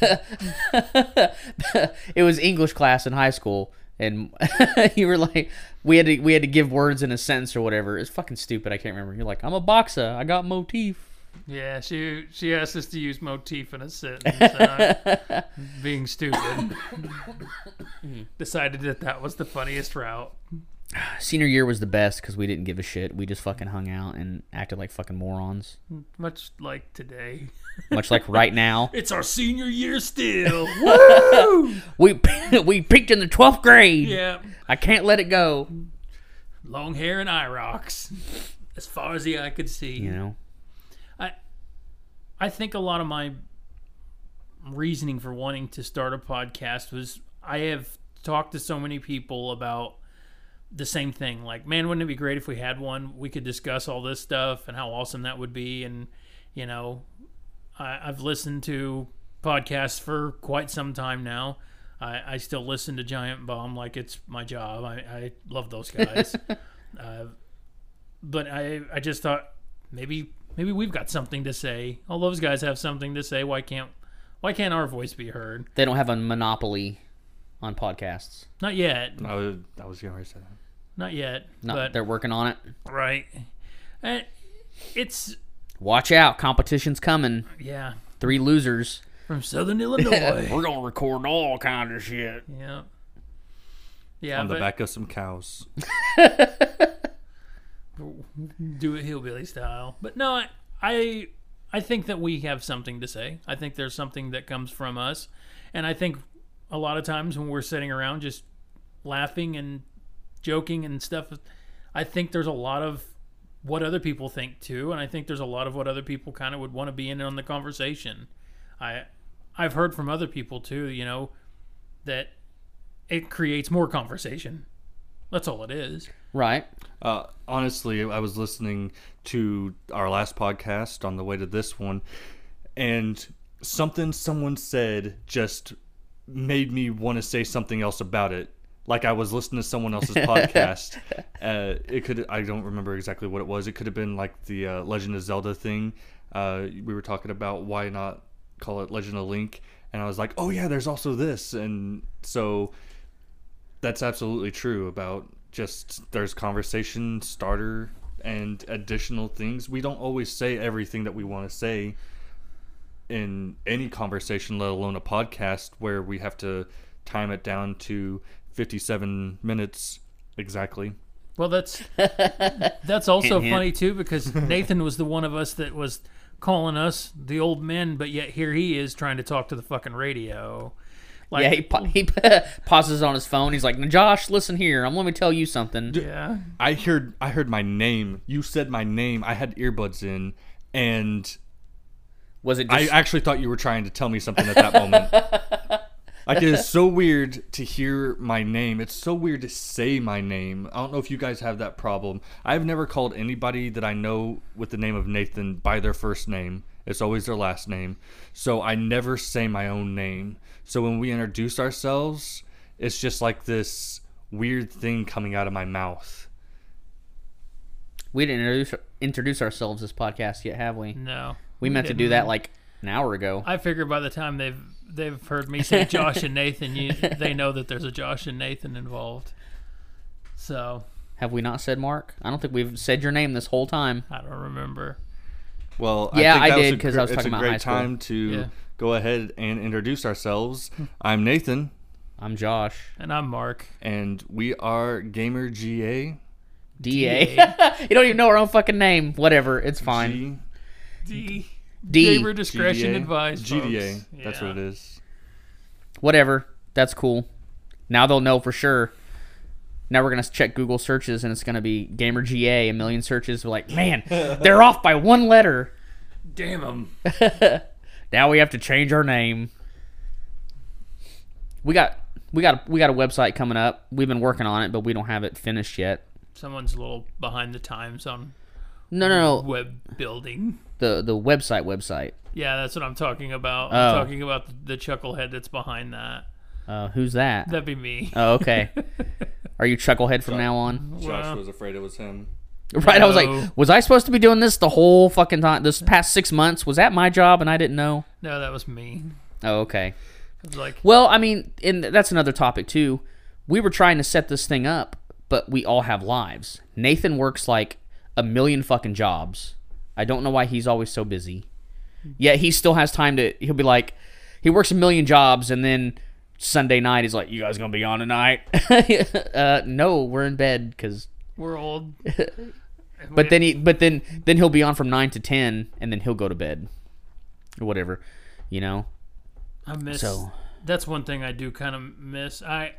it was English class in high school, and you were like, we had to we had to give words in a sentence or whatever. It's fucking stupid. I can't remember. You're like, I'm a boxer. I got motif. Yeah, she she asked us to use motif in a sentence. I, being stupid, decided that that was the funniest route. Senior year was the best because we didn't give a shit. We just fucking hung out and acted like fucking morons. Much like today. Much like right now, It's our senior year still. we we peaked in the twelfth grade. yeah. I can't let it go. Long hair and eye rocks. As far as the eye could see. You know. I I think a lot of my reasoning for wanting to start a podcast was I have talked to so many people about the same thing. Like, man, wouldn't it be great if we had one? We could discuss all this stuff and how awesome that would be. And, you know, I, I've listened to podcasts for quite some time now. I, I still listen to Giant Bomb like it's my job. I, I love those guys. uh, but I, I just thought maybe maybe we've got something to say. All those guys have something to say. Why can't why can't our voice be heard? They don't have a monopoly on podcasts. Not yet. I was, I was going to say that Not yet. No, but they're working on it. right. And it's Watch out, competition's coming. yeah Three losers. from Southern Illinois. We're gonna record all kind of shit. yeah. Yeah, on the but back of some cows do it hillbilly style. But no, I, I I think that we have something to say. I think there's something that comes from us, and I think a lot of times when we're sitting around just laughing and joking and stuff, I think there's a lot of what other people think too, and I think there's a lot of what other people kind of would want to be in on the conversation. I I've heard from other people too, you know, that it creates more conversation. That's all it is. Right. Uh, honestly, I was listening to our last podcast on the way to this one, and something someone said just made me want to say something else about it. Like I was listening to someone else's podcast. Uh, it could I don't remember exactly what it was. It could have been like the uh, Legend of Zelda thing. Uh, we were talking about why not call it Legend of Link, and I was like, oh yeah, there's also this, and so that's absolutely true about just there's conversation starter and additional things. We don't always say everything that we want to say in any conversation, let alone a podcast where we have to time it down to 57 minutes exactly. Well, that's that's also Hint, hint. funny too because Nathan was the one of us that was calling us the old men, but yet here he is trying to talk to the fucking radio. Like, yeah, he, pa- he pauses on his phone. He's like, Josh, listen here. I'm let me tell you something. yeah. I heard I heard my name. You said my name. I had earbuds in, and Was it I actually thought you were trying to tell me something at that moment. like it is so weird to hear my name. It's so weird to say my name. I don't know if you guys have that problem. I've never called anybody that I know with the name of Nathan by their first name. It's always their last name. So I never say my own name. So when we introduce ourselves, it's just like this weird thing coming out of my mouth. we didn't introduce introduce ourselves this podcast yet, have we? No. We meant to do that like an hour ago. I figure by the time they've they've heard me say Josh and Nathan, you, they know that there's a Josh and Nathan involved. So Have we not said Mark? I don't think we've said your name this whole time. I don't remember. Well, Yeah, think I that was did, because gr- I was talking a about great high school. time to Yeah. go ahead and introduce ourselves. I'm Nathan, I'm Josh. And I'm Mark. and we are Gamer GA. DA. you don't even know our own fucking name. Whatever. It's fine. G- D. D. Gamer discretion GDA? advised. GDA. folks. That's Yeah. what it is. Whatever. That's cool. Now they'll know for sure. Now we're gonna check Google searches and it's gonna be Gamer GA. A million searches. We're like, man, they're off by one letter. Damn them. Now we have to change our name. We got we got we got a website coming up. We've been working on it, but we don't have it finished yet. Someone's a little behind the times on No, no, no. web building. The the website website. Yeah, that's what I'm talking about. Oh. I'm talking about the, the chucklehead that's behind that. Uh, who's that? That'd be me. Oh, okay. Are you Chucklehead from now on? Josh Well, was afraid it was him. Right. I was like, was I supposed to be doing this the whole fucking time? This past six months was that my job and I didn't know? no, that was me. Oh, okay. It was like, Well, I mean, and that's another topic too. We were trying to set this thing up, but we all have lives. Nathan works like a million fucking jobs. I don't know why he's always so busy. Yet he still has time to. He'll be like, he works a million jobs, and then Sunday night he's like, "You guys gonna be on tonight?" uh, no, we're in bed because. we're old. But then he, but then then he'll be on from nine to ten, and then he'll go to bed, or whatever, you know. I miss. So- That's one thing I do kind of miss. I,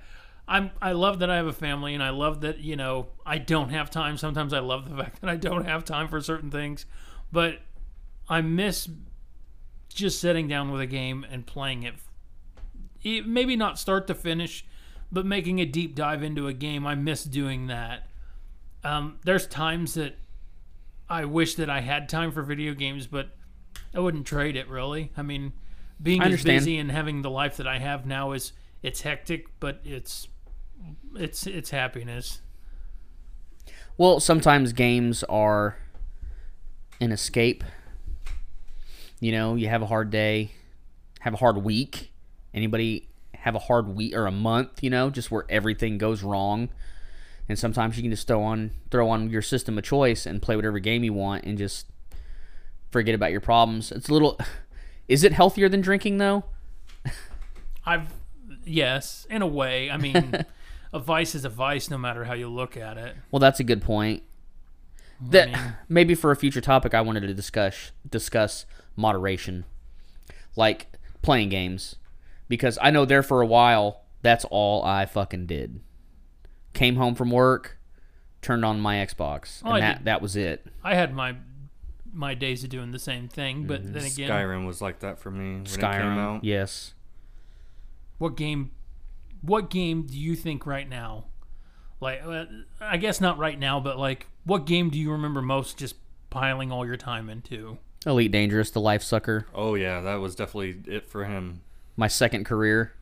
I'm. I love that I have a family, and I love that you know I don't have time. Sometimes I love the fact that I don't have time for certain things, but I miss just sitting down with a game and playing it. it maybe not start to finish, but making a deep dive into a game. I miss doing that. Um, there's times that I wish that I had time for video games, but I wouldn't trade it really. I mean, being I as busy and having the life that I have now is it's hectic, but it's it's it's happiness. Well, sometimes games are an escape. You know, you have a hard day, have a hard week. Anybody have a hard week or a month, you know, just where everything goes wrong. And sometimes you can just throw on throw on your system of choice and play whatever game you want and just forget about your problems. It's a little Is it healthier than drinking though? I've yes, in a way. I mean, a vice is a vice, no matter how you look at it. Well, that's a good point. That mean- maybe for a future topic, I wanted to discuss discuss moderation, like playing games, because I know there for a while that's all I fucking did. Came home from work, turned on my Xbox, Oh, and I that did- that was it. I had my my days of doing the same thing, but then mm-hmm. again, Skyrim was like that for me when it came Skyrim, out. yes. what game what game do you think right now like uh, i guess not right now but like what game do you remember most just piling all your time into Elite Dangerous, the life sucker. Oh yeah, that was definitely it for him. My second career.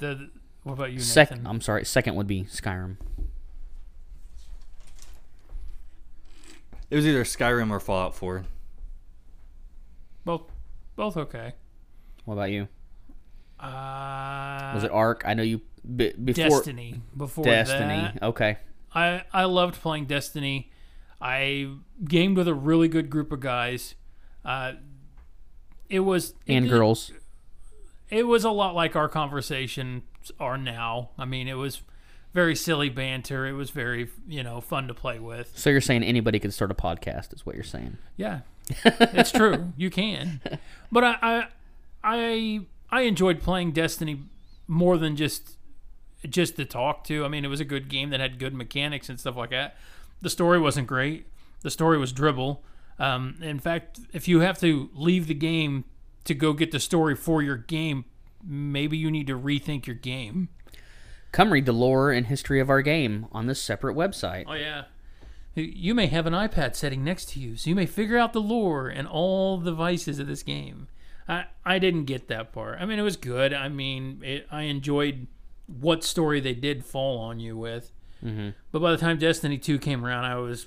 the what about you Second, I'm sorry. Second would be Skyrim. It was either Skyrim or Fallout 4. both both okay What about you? Uh Was it Ark? I know you be, before destiny before Destiny. that Okay. I I loved playing Destiny. I gamed with a really good group of guys. Uh, it was it And girls. It was a lot like our conversations are now. I mean, it was very silly banter. It was very you know fun to play with. So you're saying anybody could start a podcast? Is what you're saying? Yeah, it's true. You can, but I, I I I enjoyed playing Destiny more than just just to talk to. I mean, it was a good game that had good mechanics and stuff like that. The story wasn't great. The story was dribble. Um, in fact, if you have to leave the game to go get the story for your game, maybe you need to rethink your game. Come read the lore and history of our game on this separate website. Oh yeah. You may have an iPad sitting next to you, so you may figure out the lore and all the vices of this game. I I didn't get that part. I mean, it was good. I mean, it, I enjoyed what story they did fall on you with. Mm-hmm. But by the time Destiny 2 came around, I was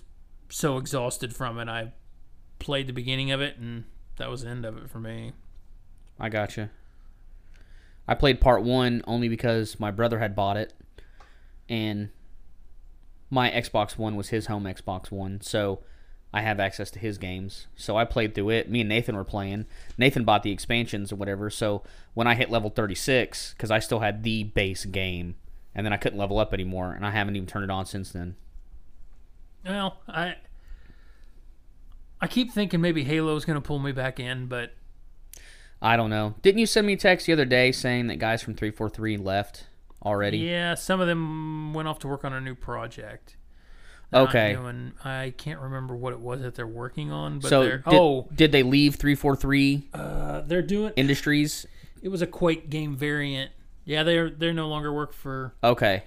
so exhausted from it. I played the beginning of it, and that was the end of it for me. I gotcha. I played part one only because my brother had bought it, and my Xbox One was his home Xbox One, so I have access to his games. So I played through it. Me and Nathan were playing. Nathan bought the expansions or whatever. So when I hit level 36, because I still had the base game, and then I couldn't level up anymore, and I haven't even turned it on since then. Well, I I keep thinking maybe Halo's going to pull me back in, but I don't know. Didn't you send me a text the other day saying that guys from 343 left already? yeah, some of them went off to work on a new project. Okay. doing- I can't remember what it was that they're working on, but so did, oh, did they leave 343 uh, they're doing. Industries? It was a Quake game variant. Yeah, they're they're no longer work for Okay.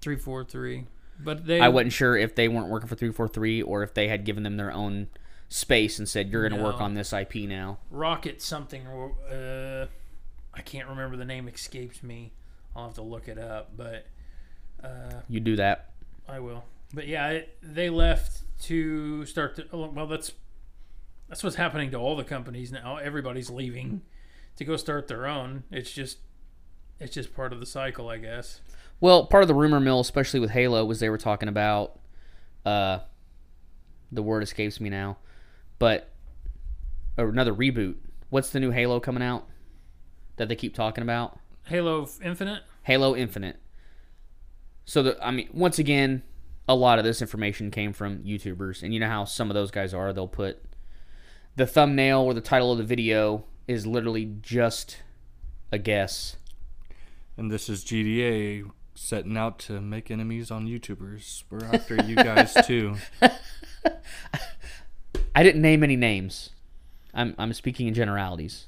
three four three, but they I wasn't sure if they weren't working for 343 or if they had given them their own space and said, you're going to work on this IP now. Rocket something. Uh, I can't remember the name. Escapes me. I'll have to look it up, but uh, You do that. I will. But yeah, it, they left to start to. oh, Well, that's that's what's happening to all the companies now. Everybody's leaving to go start their own. It's just it's just part of the cycle, I guess. Well, part of the rumor mill, especially with Halo, was they were talking about, uh, the word escapes me now, but or another reboot. What's the new Halo coming out that they keep talking about? Halo Infinite. Halo Infinite. So the I mean, once again, a lot of this information came from YouTubers, and you know how some of those guys are. They'll put the thumbnail or the title of the video is literally just a guess. And this is GDA setting out to make enemies on YouTubers. We're after you guys too. I didn't name any names. I'm I'm speaking in generalities.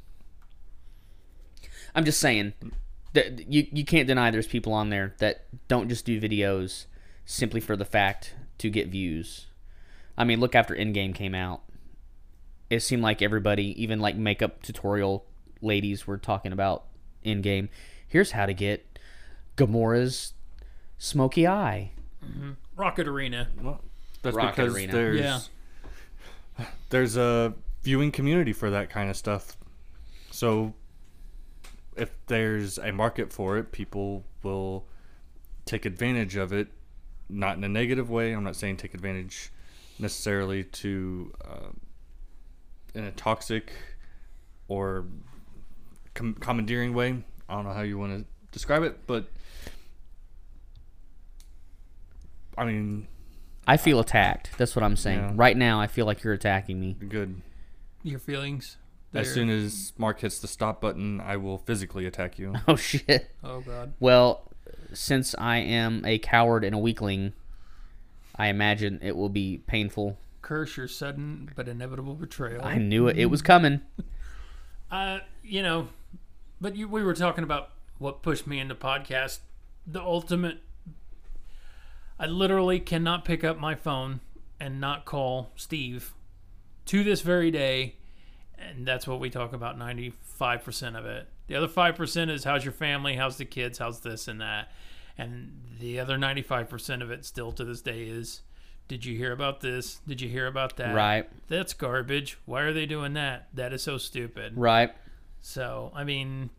I'm just saying that you you can't deny there's people on there that don't just do videos simply for the fact to get views. I mean, look after Endgame came out, it seemed like everybody, even like makeup tutorial ladies, were talking about Endgame. Here's how to get Gamora's smoky eye. Mm-hmm. Rocket Arena. Well, that's Rocket because Arena. there's Yeah. there's a viewing community for that kind of stuff. So if there's a market for it, people will take advantage of it. Not in a negative way. I'm not saying take advantage necessarily to uh, in a toxic or com- commandeering way. I don't know how you want to describe it, but I mean, I feel attacked. That's what I'm saying. Yeah. Right now, I feel like you're attacking me. good. Your feelings. As They're- soon as Mark hits the stop button, I will physically attack you. Oh shit. Oh God. Well, since I am a coward and a weakling, I imagine it will be painful. Curse your sudden but inevitable betrayal. I knew it. It was coming. Uh, you know, but you, we were talking about what pushed me into podcast. The ultimate. I literally cannot pick up my phone and not call Steve to this very day, and that's what we talk about. Ninety-five percent of it. The other five percent is how's your family, how's the kids, how's this and that, and the other ninety-five percent of it still to this day is. Did you hear about this? Did you hear about that? Right. That's garbage. Why are they doing that? That is so stupid. Right. So, I mean,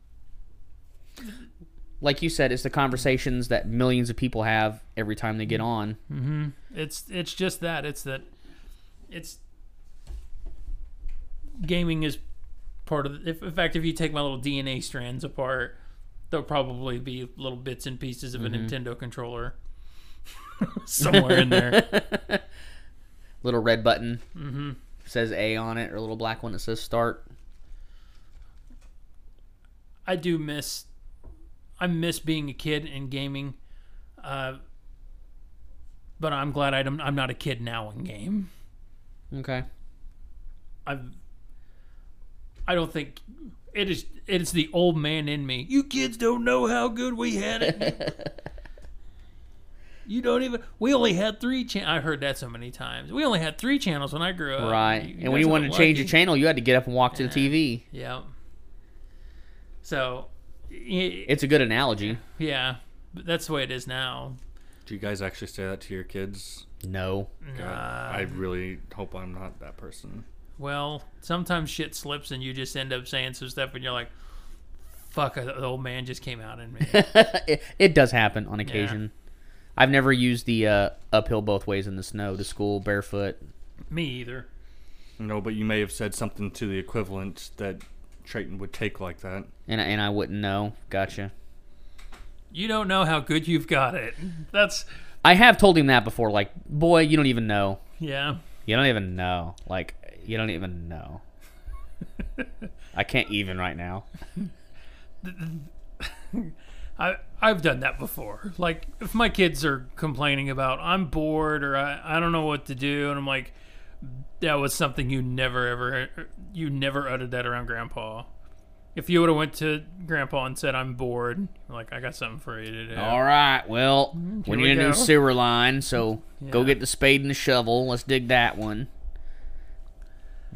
Like you said, it's the conversations that millions of people have every time they get on. Mm-hmm. it's it's just that. It's that it's gaming is part of the, if, in fact if you take my little DNA strands apart, there'll probably be little bits and pieces of a Mm-hmm. Nintendo controller somewhere in there. Little red button says A on it, or a little black one that says start. I do miss I miss being a kid and gaming. Uh, but I'm glad I don't, I'm not a kid now in game. Okay. I've I don't think it is it is the old man in me. You kids don't know how good we had it. you don't even we only had three chan I heard that so many times. We only had three channels when I grew up. Right. You and when you wanted to change lucky. your channel, you had to get up and walk to the TV. Yeah. So y- It's a good analogy. yeah, but that's the way it is now. Do you guys actually say that to your kids? No. God, I really hope I'm not that person. Well, sometimes shit slips and you just end up saying some stuff and you're like, fuck, the old man just came out in me. it, it does happen on occasion. I've never used the uh, uphill both ways in the snow to school barefoot. me either. No, but you may have said something to the equivalent that Triton would take like that. And and I wouldn't know. Gotcha. You don't know how good you've got it. That's, I have told him that before. Like, boy, you don't even know. yeah. You don't even know. Like, you don't even know. I can't even right now. I, I've done that before. Like, if my kids are complaining about, I'm bored or I, I don't know what to do, and I'm like, that was something you never ever, you never uttered that around grandpa. If you would have went to grandpa and said, I'm bored, like, I got something for you to do. All right. Well, mm-hmm, we need we a new sewer line, so go get the spade and the shovel. Let's dig that one.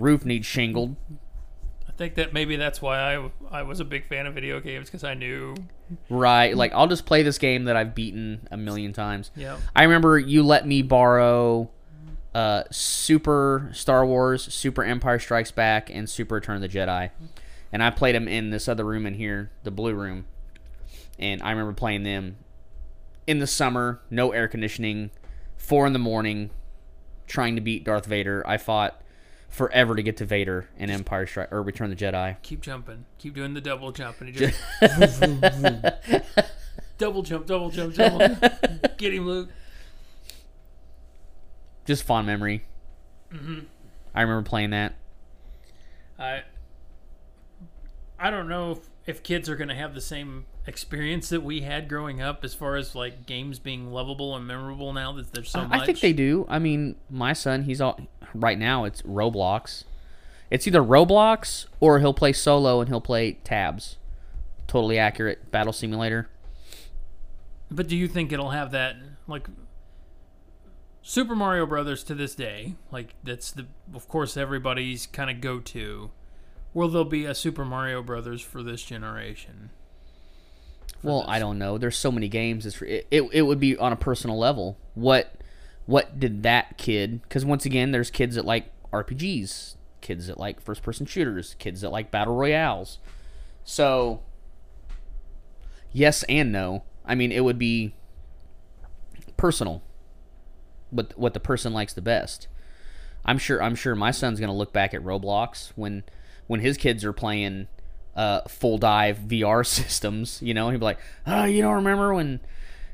Roof needs shingled. I think that maybe that's why I, I was a big fan of video games because I knew, Right. Like, I'll just play this game that I've beaten a million times. yeah, I remember you let me borrow uh, Super Star Wars, Super Empire Strikes Back, and Super Return of the Jedi. And I played them in this other room in here, the blue room. And I remember playing them in the summer, no air conditioning, four in the morning, trying to beat Darth Vader. I fought forever to get to Vader in Empire Strike or Return of the Jedi. keep jumping, keep doing the double jump, and he just vroom, vroom, vroom. double jump, double jump, double jump. Get him, Luke. Just fond memory. Mm-hmm. I remember playing that. I I don't know if, if kids are going to have the same experience that we had growing up as far as like games being lovable and memorable now that there's so I- much. I think they do. I mean, my son, he's all right now. It's Roblox. It's either Roblox or he'll play solo and he'll play tabs. Totally accurate battle simulator. But do you think it'll have that like Super Mario Brothers to this day? Like that's the of course everybody's kind of go to. Will there be a Super Mario Brothers for this generation? Well, I don't know. There's so many games. It's, it, it it would be on a personal level. What what did that kid? Because once again, there's kids that like RPGs, kids that like first person shooters, kids that like battle royales. So yes and no. I mean, it would be personal. What what the person likes the best. I'm sure I'm sure my son's gonna look back at Roblox when when his kids are playing uh, full dive VR systems, you know, he'd be like, "Oh, you don't remember when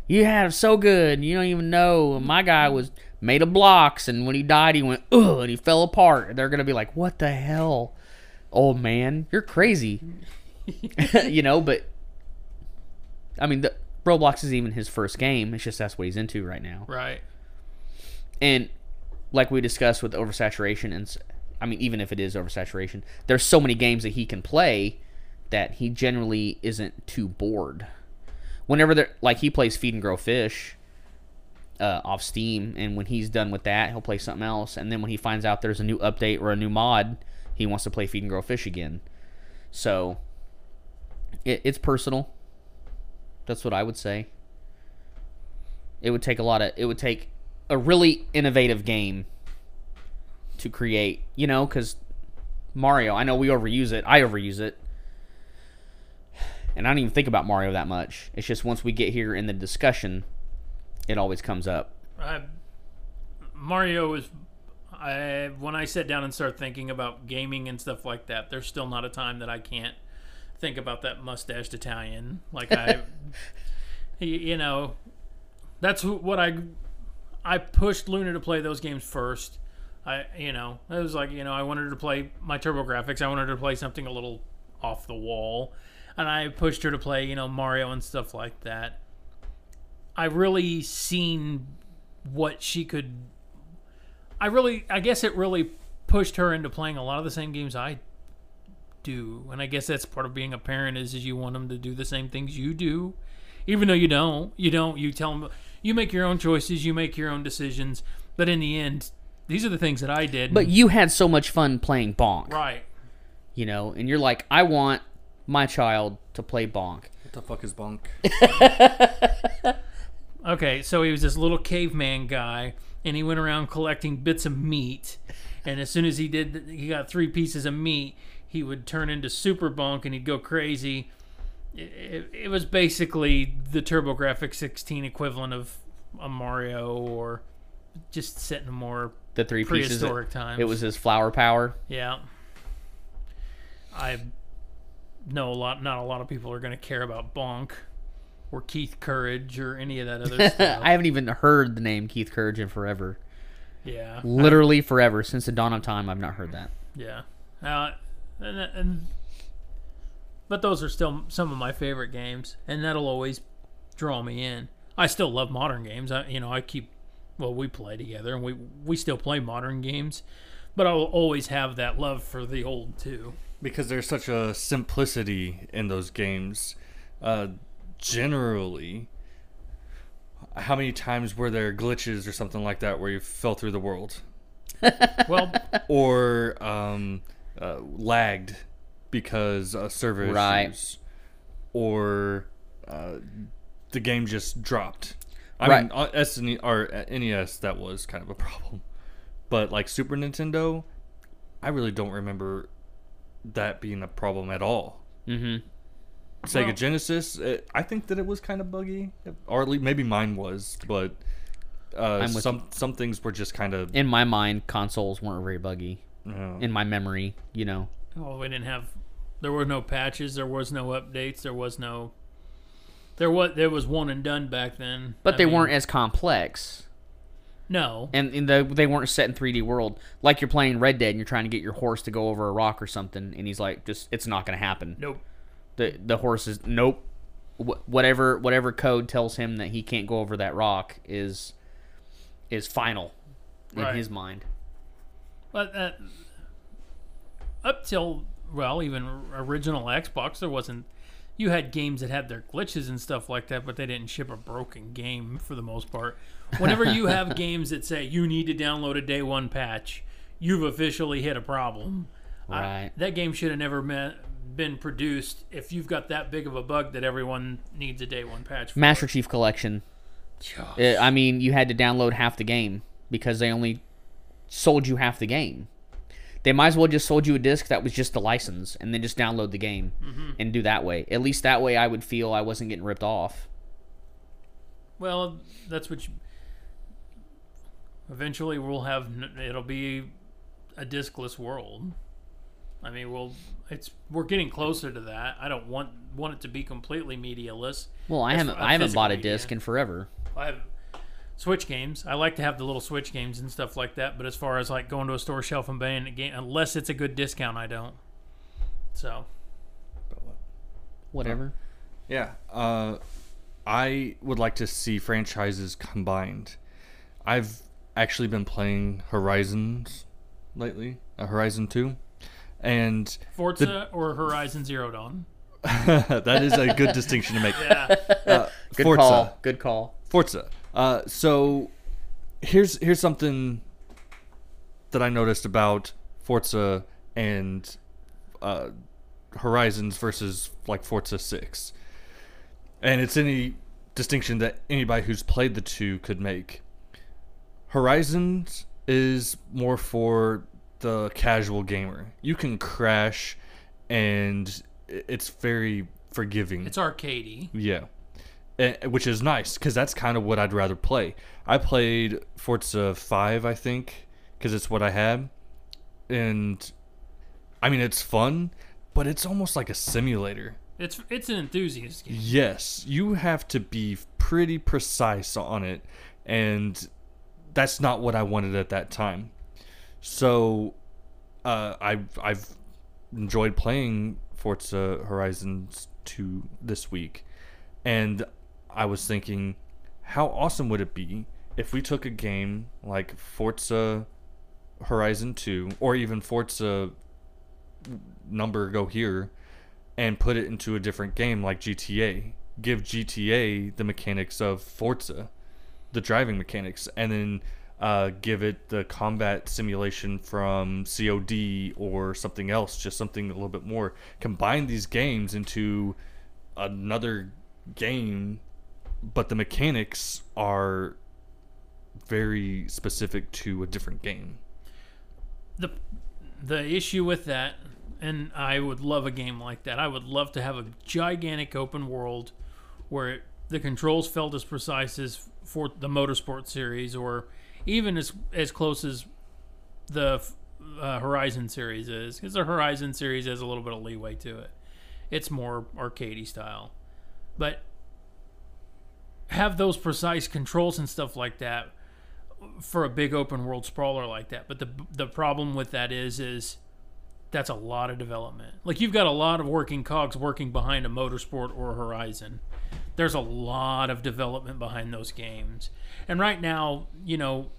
you had it so good? You don't even know. My guy was made of blocks, and when he died, he went ugh, and he fell apart." And they're gonna be like, "What the hell, old man? You're crazy," you know. But I mean, the, Roblox is even his first game. It's just that's what he's into right now Right. and like we discussed with oversaturation and I mean even if it is oversaturation there's so many games that he can play that he generally isn't too bored whenever they're like he plays feed and grow fish uh, off steam and when he's done with that he'll play something else and then when he finds out there's a new update or a new mod he wants to play feed and grow fish again. So it, it's personal. That's what i would say. It would take a lot of it would take a really innovative game to create you know because mario i know we overuse it. I overuse it and i don't even think about mario that much it's just once we get here in the discussion it always comes up I, Mario is. I when I sit down and start thinking about gaming and stuff like that, there's still not a time that I can't think about that mustached Italian. Like I, you know, that's what I I pushed Luna to play those games first. I, you know, it was like you know I wanted her to play my TurboGrafx. I wanted her to play something a little off the wall, and I pushed her to play you know Mario and stuff like that. I really seen what she could. I really, I guess it really pushed her into playing a lot of the same games I do, and I guess that's part of being a parent is is you want them to do the same things you do, even though you don't. You don't. You tell them you make your own choices, you make your own decisions, but in the end, these are the things that I did. But you had so much fun playing Bonk, right, you know, and you're like, I want my child to play Bonk. What the fuck is bonk? Okay, so he was this little caveman guy, and he went around collecting bits of meat. And as soon as he did, he got three pieces of meat, he would turn into Super Bonk, and he'd go crazy. It, it, it was basically the TurboGrafx 16 equivalent of a Mario, or just set in a more The three pieces. prehistoric times. It was his flower power. yeah. I know a lot. Not a lot of people are going to care about Bonk or Keith Courage or any of that other stuff. I haven't even heard the name Keith Courage in forever. yeah. Literally forever. Since the dawn of time, I've not heard that. Yeah. Uh, and, and but those are still some of my favorite games, and that'll always draw me in. I still love modern games. I, you know, I keep well, we play together, and we we still play modern games, but I'll always have that love for the old too. Because there's such a simplicity in those games. Uh, generally, how many times were there glitches or something like that where you fell through the world Well, or um, uh, lagged because uh, server Right. issues or uh, the game just dropped? I Right. mean, uh, SNE or uh, NES that was kind of a problem, but like Super Nintendo, I really don't remember that being a problem at all. Mm-hmm. Sega Well- Genesis, it, I think that it was kind of buggy, or at least maybe mine was, but uh, I'm with some some things were just kind of. In my mind, consoles weren't very buggy. In my memory, you know. well, we didn't have. There were no patches. There was no updates. There was no. There was there was one and done back then. But I they mean, weren't as complex. No. and, and the, they weren't set in 3D world. Like you're playing Red Dead and you're trying to get your horse to go over a rock or something, and he's like, "Just it's not going to happen." Nope. The the horse is nope. Wh- whatever whatever code tells him that he can't go over that rock is is final in Right. his mind. But uh, up till well, even original Xbox, there wasn't. You had games that had their glitches and stuff like that, but they didn't ship a broken game for the most part. Whenever you have games that say you need to download a day one patch, you've officially hit a problem. I- Right. that game should have never been been produced if you've got that big of a bug that everyone needs a day one patch. For. Master Chief Collection. Uh, I mean, you had to download half the game because they only sold you half the game. They might as well just sold you a disc that was just the license and then just download the game and do that way. At least that way I would feel I wasn't getting ripped off. Well, that's what you. Eventually, we'll have. It'll be a discless world. I mean, we'll. It's we're getting closer to that. I don't want want it to be completely medialess. Well, I As haven't I haven't bought a physical disc media. in forever. I have Switch games. I like to have the little Switch games and stuff like that. But as far as like going to a store shelf and buying a game, unless it's a good discount, I don't. So Whatever. yeah, uh, I would like to see franchises combined. I've actually been playing Horizons lately, uh, Horizon Two, and Forza or Horizon Zero Dawn. that is a good distinction to make. Yeah. Uh, Good Forza. call. Good call. Forza. Uh, so here's here's something that I noticed about Forza and uh, Horizons versus like Forza Six, and it's any distinction that anybody who's played the two could make. Horizons is more for the casual gamer. You can crash, and it's very forgiving. it's arcadey. Yeah. Eh, which is nice because that's kind of what I'd rather play. I played Forza 5, I think, because it's what I had. And I mean, it's fun, but it's almost like a simulator. It's it's an enthusiast game. Yes, you have to be pretty precise on it, and that's not what I wanted at that time. So, uh, I've I've enjoyed playing Forza Horizons 2 this week, and I was thinking, how awesome would it be if we took a game like Forza Horizon 2 or even Forza number go here and put it into a different game like GTA. Give GTA the mechanics of Forza, the driving mechanics, and then uh, give it the combat simulation from COD or something else, just something a little bit more. Combine these games into another game, but the mechanics are very specific to a different game. the the issue with that and I would love a game like that. I would love to have a gigantic open world where it, the controls felt as precise as Forza Motorsport series or even as as close as the uh, Horizon series is because the Horizon series has a little bit of leeway to it. It's more arcadey style. But have those precise controls and stuff like that for a big open world sprawler like that. But the the problem with that is is that's a lot of development. Like you've got a lot of working cogs working behind a motorsport or a Horizon. There's a lot of development behind those games. And right now, you know,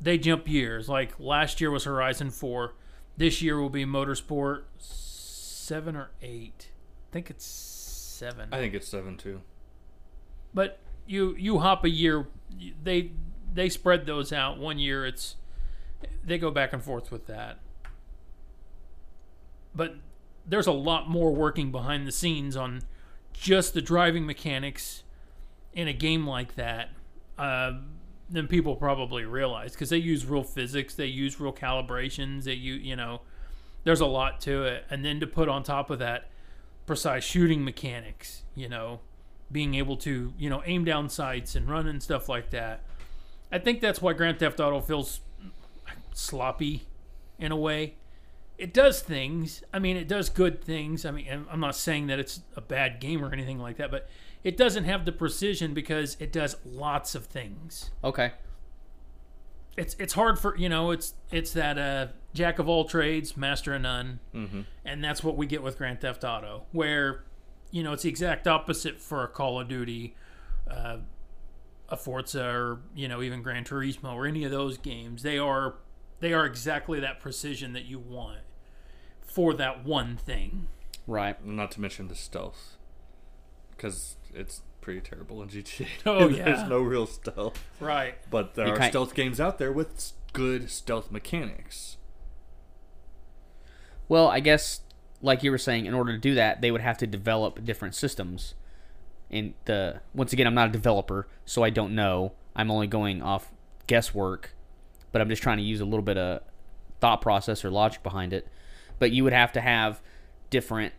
they jump years. Like last year was Horizon 4. This year will be Motorsport 7 or 8. I think it's 7. I think it's seven too. But you you hop a year they they spread those out. One year it's they go back and forth with that. But there's a lot more working behind the scenes on just the driving mechanics in a game like that uh, than people probably realize because they use real physics, they use real calibrations, they you you know, there's a lot to it, and then to put on top of that precise shooting mechanics, you know, being able to you know aim down sights and run and stuff like that. I think that's why Grand Theft Auto feels sloppy in a way. It does things. I mean, it does good things. I mean, I'm not saying that it's a bad game or anything like that, but it doesn't have the precision because it does lots of things. Okay. It's it's hard for you know it's it's that uh, jack of all trades, master of none, Mm-hmm. and that's what we get with Grand Theft Auto, where you know it's the exact opposite for a Call of Duty, uh, a Forza, or you know even Gran Turismo or any of those games. They are they are exactly that precision that you want for that one thing. Right. Not to mention the stealth, because it's pretty terrible in GTA. Oh, yeah. There's no real stealth, Right. but there You are stealth games out there with good stealth mechanics. Well, I guess, like you were saying, in order to do that, they would have to develop different systems. And the once again, I'm not a developer, so I don't know. I'm only going off guesswork, but I'm just trying to use a little bit of thought process or logic behind it. But you would have to have different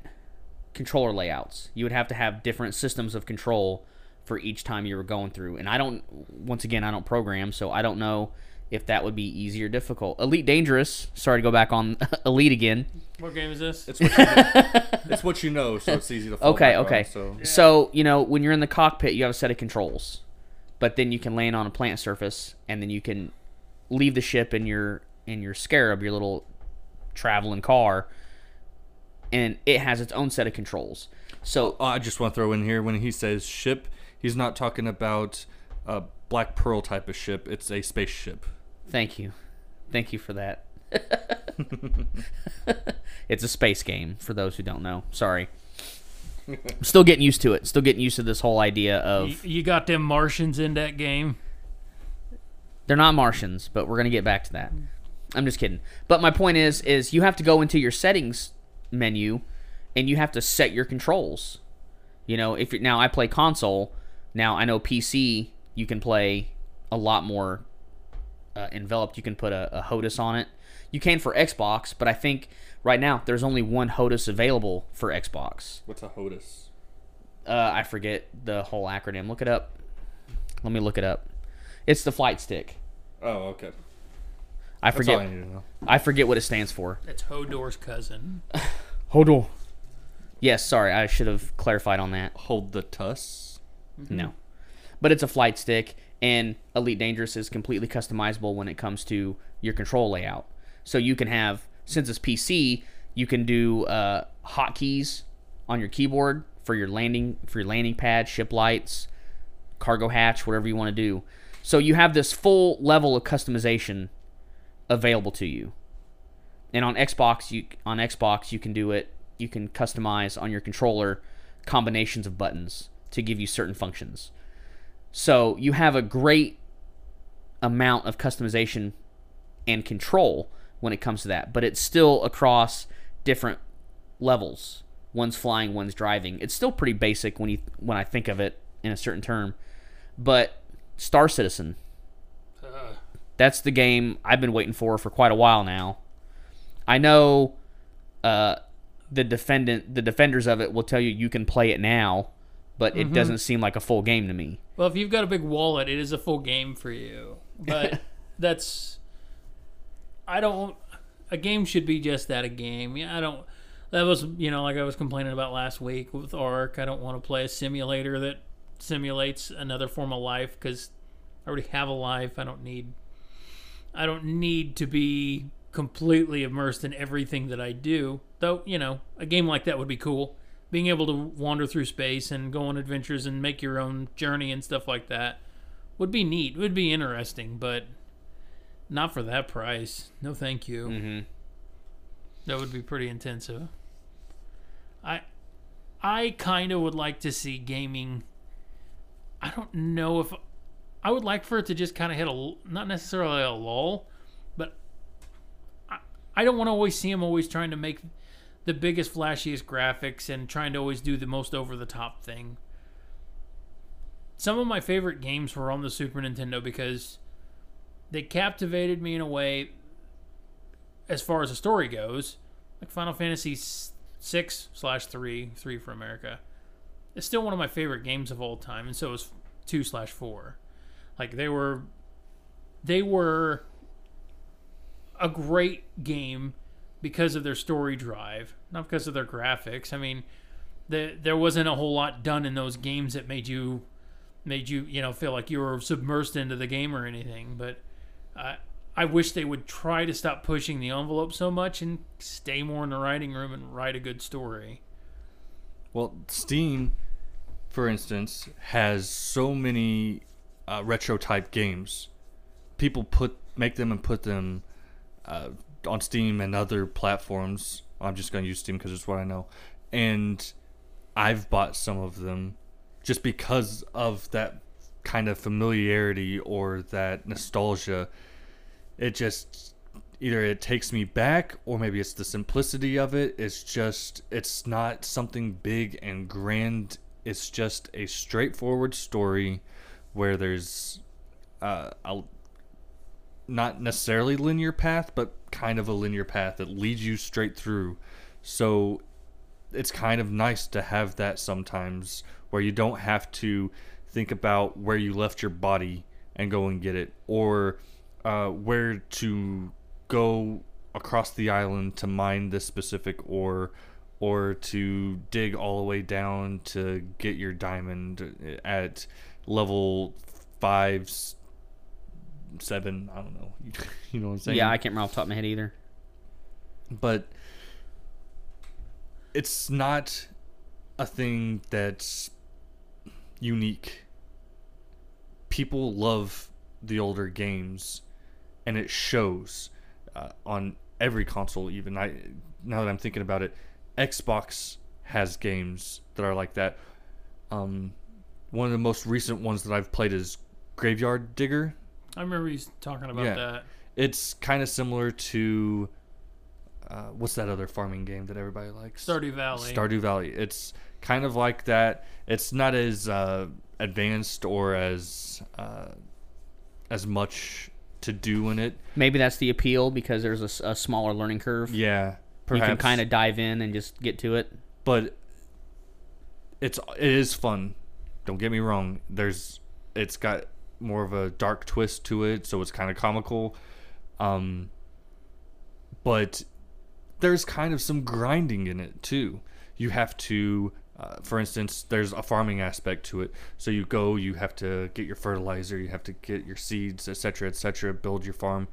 controller layouts. You would have to have different systems of control for each time you were going through. And I don't, once again, I don't program, so I don't know if that would be easy or difficult. Elite Dangerous. Sorry to go back on Elite again. What game is this? It's what you know, it's what you know, so it's easy to. Fall Okay, back on, okay. so So, you know, when you're in the cockpit, you have a set of controls. But then you can land on a plant surface and then you can leave the ship in your in your scarab, your little traveling car, and it has its own set of controls. So, Oh, I just want to throw in here when he says ship, he's not talking about a Black Pearl type of ship. It's a spaceship. thank you. Thank you for that. it's a space game for those who don't know. Sorry. I'm still getting used to it. Still getting used to this whole idea of You, you got them Martians in that game. They're not Martians, but we're gonna get back to that. I'm just kidding. But my point is, is you have to go into your settings menu, and you have to set your controls. You know, if you're, now I play console, now I know PC you can play a lot more uh, enveloped. You can put a, a HOTAS on it. You can for Xbox, but I think right now there's only one HOTAS available for Xbox. What's a HOTAS? Uh, I forget the whole acronym. Look it up. Let me look it up. It's the flight stick. Oh, okay. I That's all I forget. need to know. I forget what it stands for. That's Hodor's cousin. Hodor. Yes, sorry, I should have clarified on that. Hold the tuss. No. But it's a flight stick, and Elite Dangerous is completely customizable when it comes to your control layout. So you can have, since it's PC, you can do uh, hotkeys on your keyboard for your landing for your landing pad, ship lights, cargo hatch, whatever you want to do. So you have this full level of customization available to you. And on Xbox, you on Xbox you can do it. You can customize on your controller combinations of buttons to give you certain functions. So you have a great amount of customization and control when it comes to that, but it's still across different levels. One's flying, one's driving. It's still pretty basic when you when I think of it in a certain term. But Star Citizen, that's the game I've been waiting for for quite a while now. I know uh, the defendant, the defenders of it will tell you you can play it now, but it doesn't seem like a full game to me. well, if you've got a big wallet, it is a full game for you. But that's I don't. A game should be just that a game. Yeah, I don't. That was you know like I was complaining about last week with Ark. I don't want to play a simulator that simulates another form of life because I already have a life. I don't need. I don't need to be completely immersed in everything that I do. Though you know a game like that would be cool. Being able to wander through space and go on adventures and make your own journey and stuff like that would be neat. Would be interesting, but not for that price. No, thank you. Mm-hmm. That would be pretty intensive. I I kind of would like to see gaming I don't know if I would like for it to just kind of hit a not necessarily a lull, but I, I don't want to always see them always trying to make the biggest flashiest graphics and trying to always do the most over the top thing. Some of my favorite games were on the Super Nintendo because they captivated me in a way as far as the story goes, like Final Fantasy six slash three, three for America, it's still one of my favorite games of all time, and so is two slash four. Like they were, they were a great game because of their story drive, not because of their graphics. I mean, the, there wasn't a whole lot done in those games that made you made you you know feel like you were submersed into the game or anything, but. Uh, I wish they would try to stop pushing the envelope so much and stay more in the writing room and write a good story. Well, Steam, for instance, has so many uh, retro type games. People put make them and put them uh, on Steam and other platforms. I'm just going to use Steam because it's what I know, and I've bought some of them just because of that kind of familiarity or that nostalgia it just either it takes me back or maybe it's the simplicity of it it's just it's not something big and grand it's just a straightforward story where there's uh, a not necessarily linear path but kind of a linear path that leads you straight through. So it's kind of nice to have that sometimes where you don't have to think about where you left your body and go and get it or uh, where to go across the island to mine this specific ore or to dig all the way down to get your diamond at level five seven i don't know you know what i'm saying Yeah, I can't remember off the top of my head either. but it's not a thing that's unique. People love the older games, and it shows uh, on every console. Even I, now that I'm thinking about it, Xbox has games that are like that. Um, one of the most recent ones that I've played is Graveyard Digger. I remember you talking about Yeah. that. It's kind of similar to uh, what's that other farming game that everybody likes? Stardew Valley. Stardew Valley. It's kind of like that. It's not as uh, advanced or as uh, as much to do in it. Maybe that's the appeal because there's a smaller learning curve. Yeah, you can kind of dive in and just get to it. but it's it is fun. Don't get me wrong. There's it's got more of a dark twist to it, so it's kind of comical. Um, but there's kind of some grinding in it too. you have to uh, for instance there's a farming aspect to it so you go you have to get your fertilizer you have to get your seeds etc etc build your farm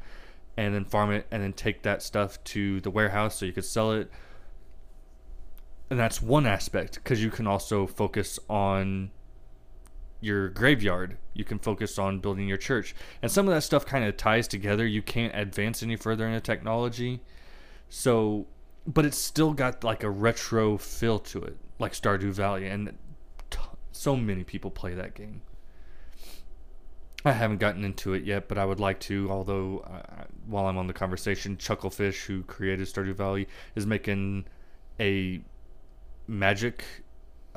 and then farm it and then take that stuff to the warehouse so you could sell it and that's one aspect because you can also focus on your graveyard you can focus on building your church. And some of that stuff kind of ties together. You can't advance any further in the technology. So but it's still got like a retro feel to it like stardew valley and t- so many people play that game. I haven't gotten into it yet but i would like to although uh, while i'm on the conversation chucklefish who created stardew valley is making a magic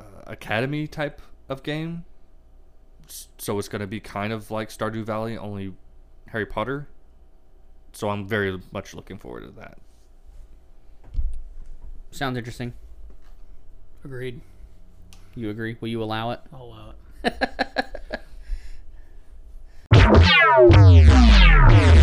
uh, academy type of game so it's going to be kind of like stardew valley only harry potter so i'm very much looking forward to that Sounds interesting. Agreed. You agree? Will you allow it? I'll allow it.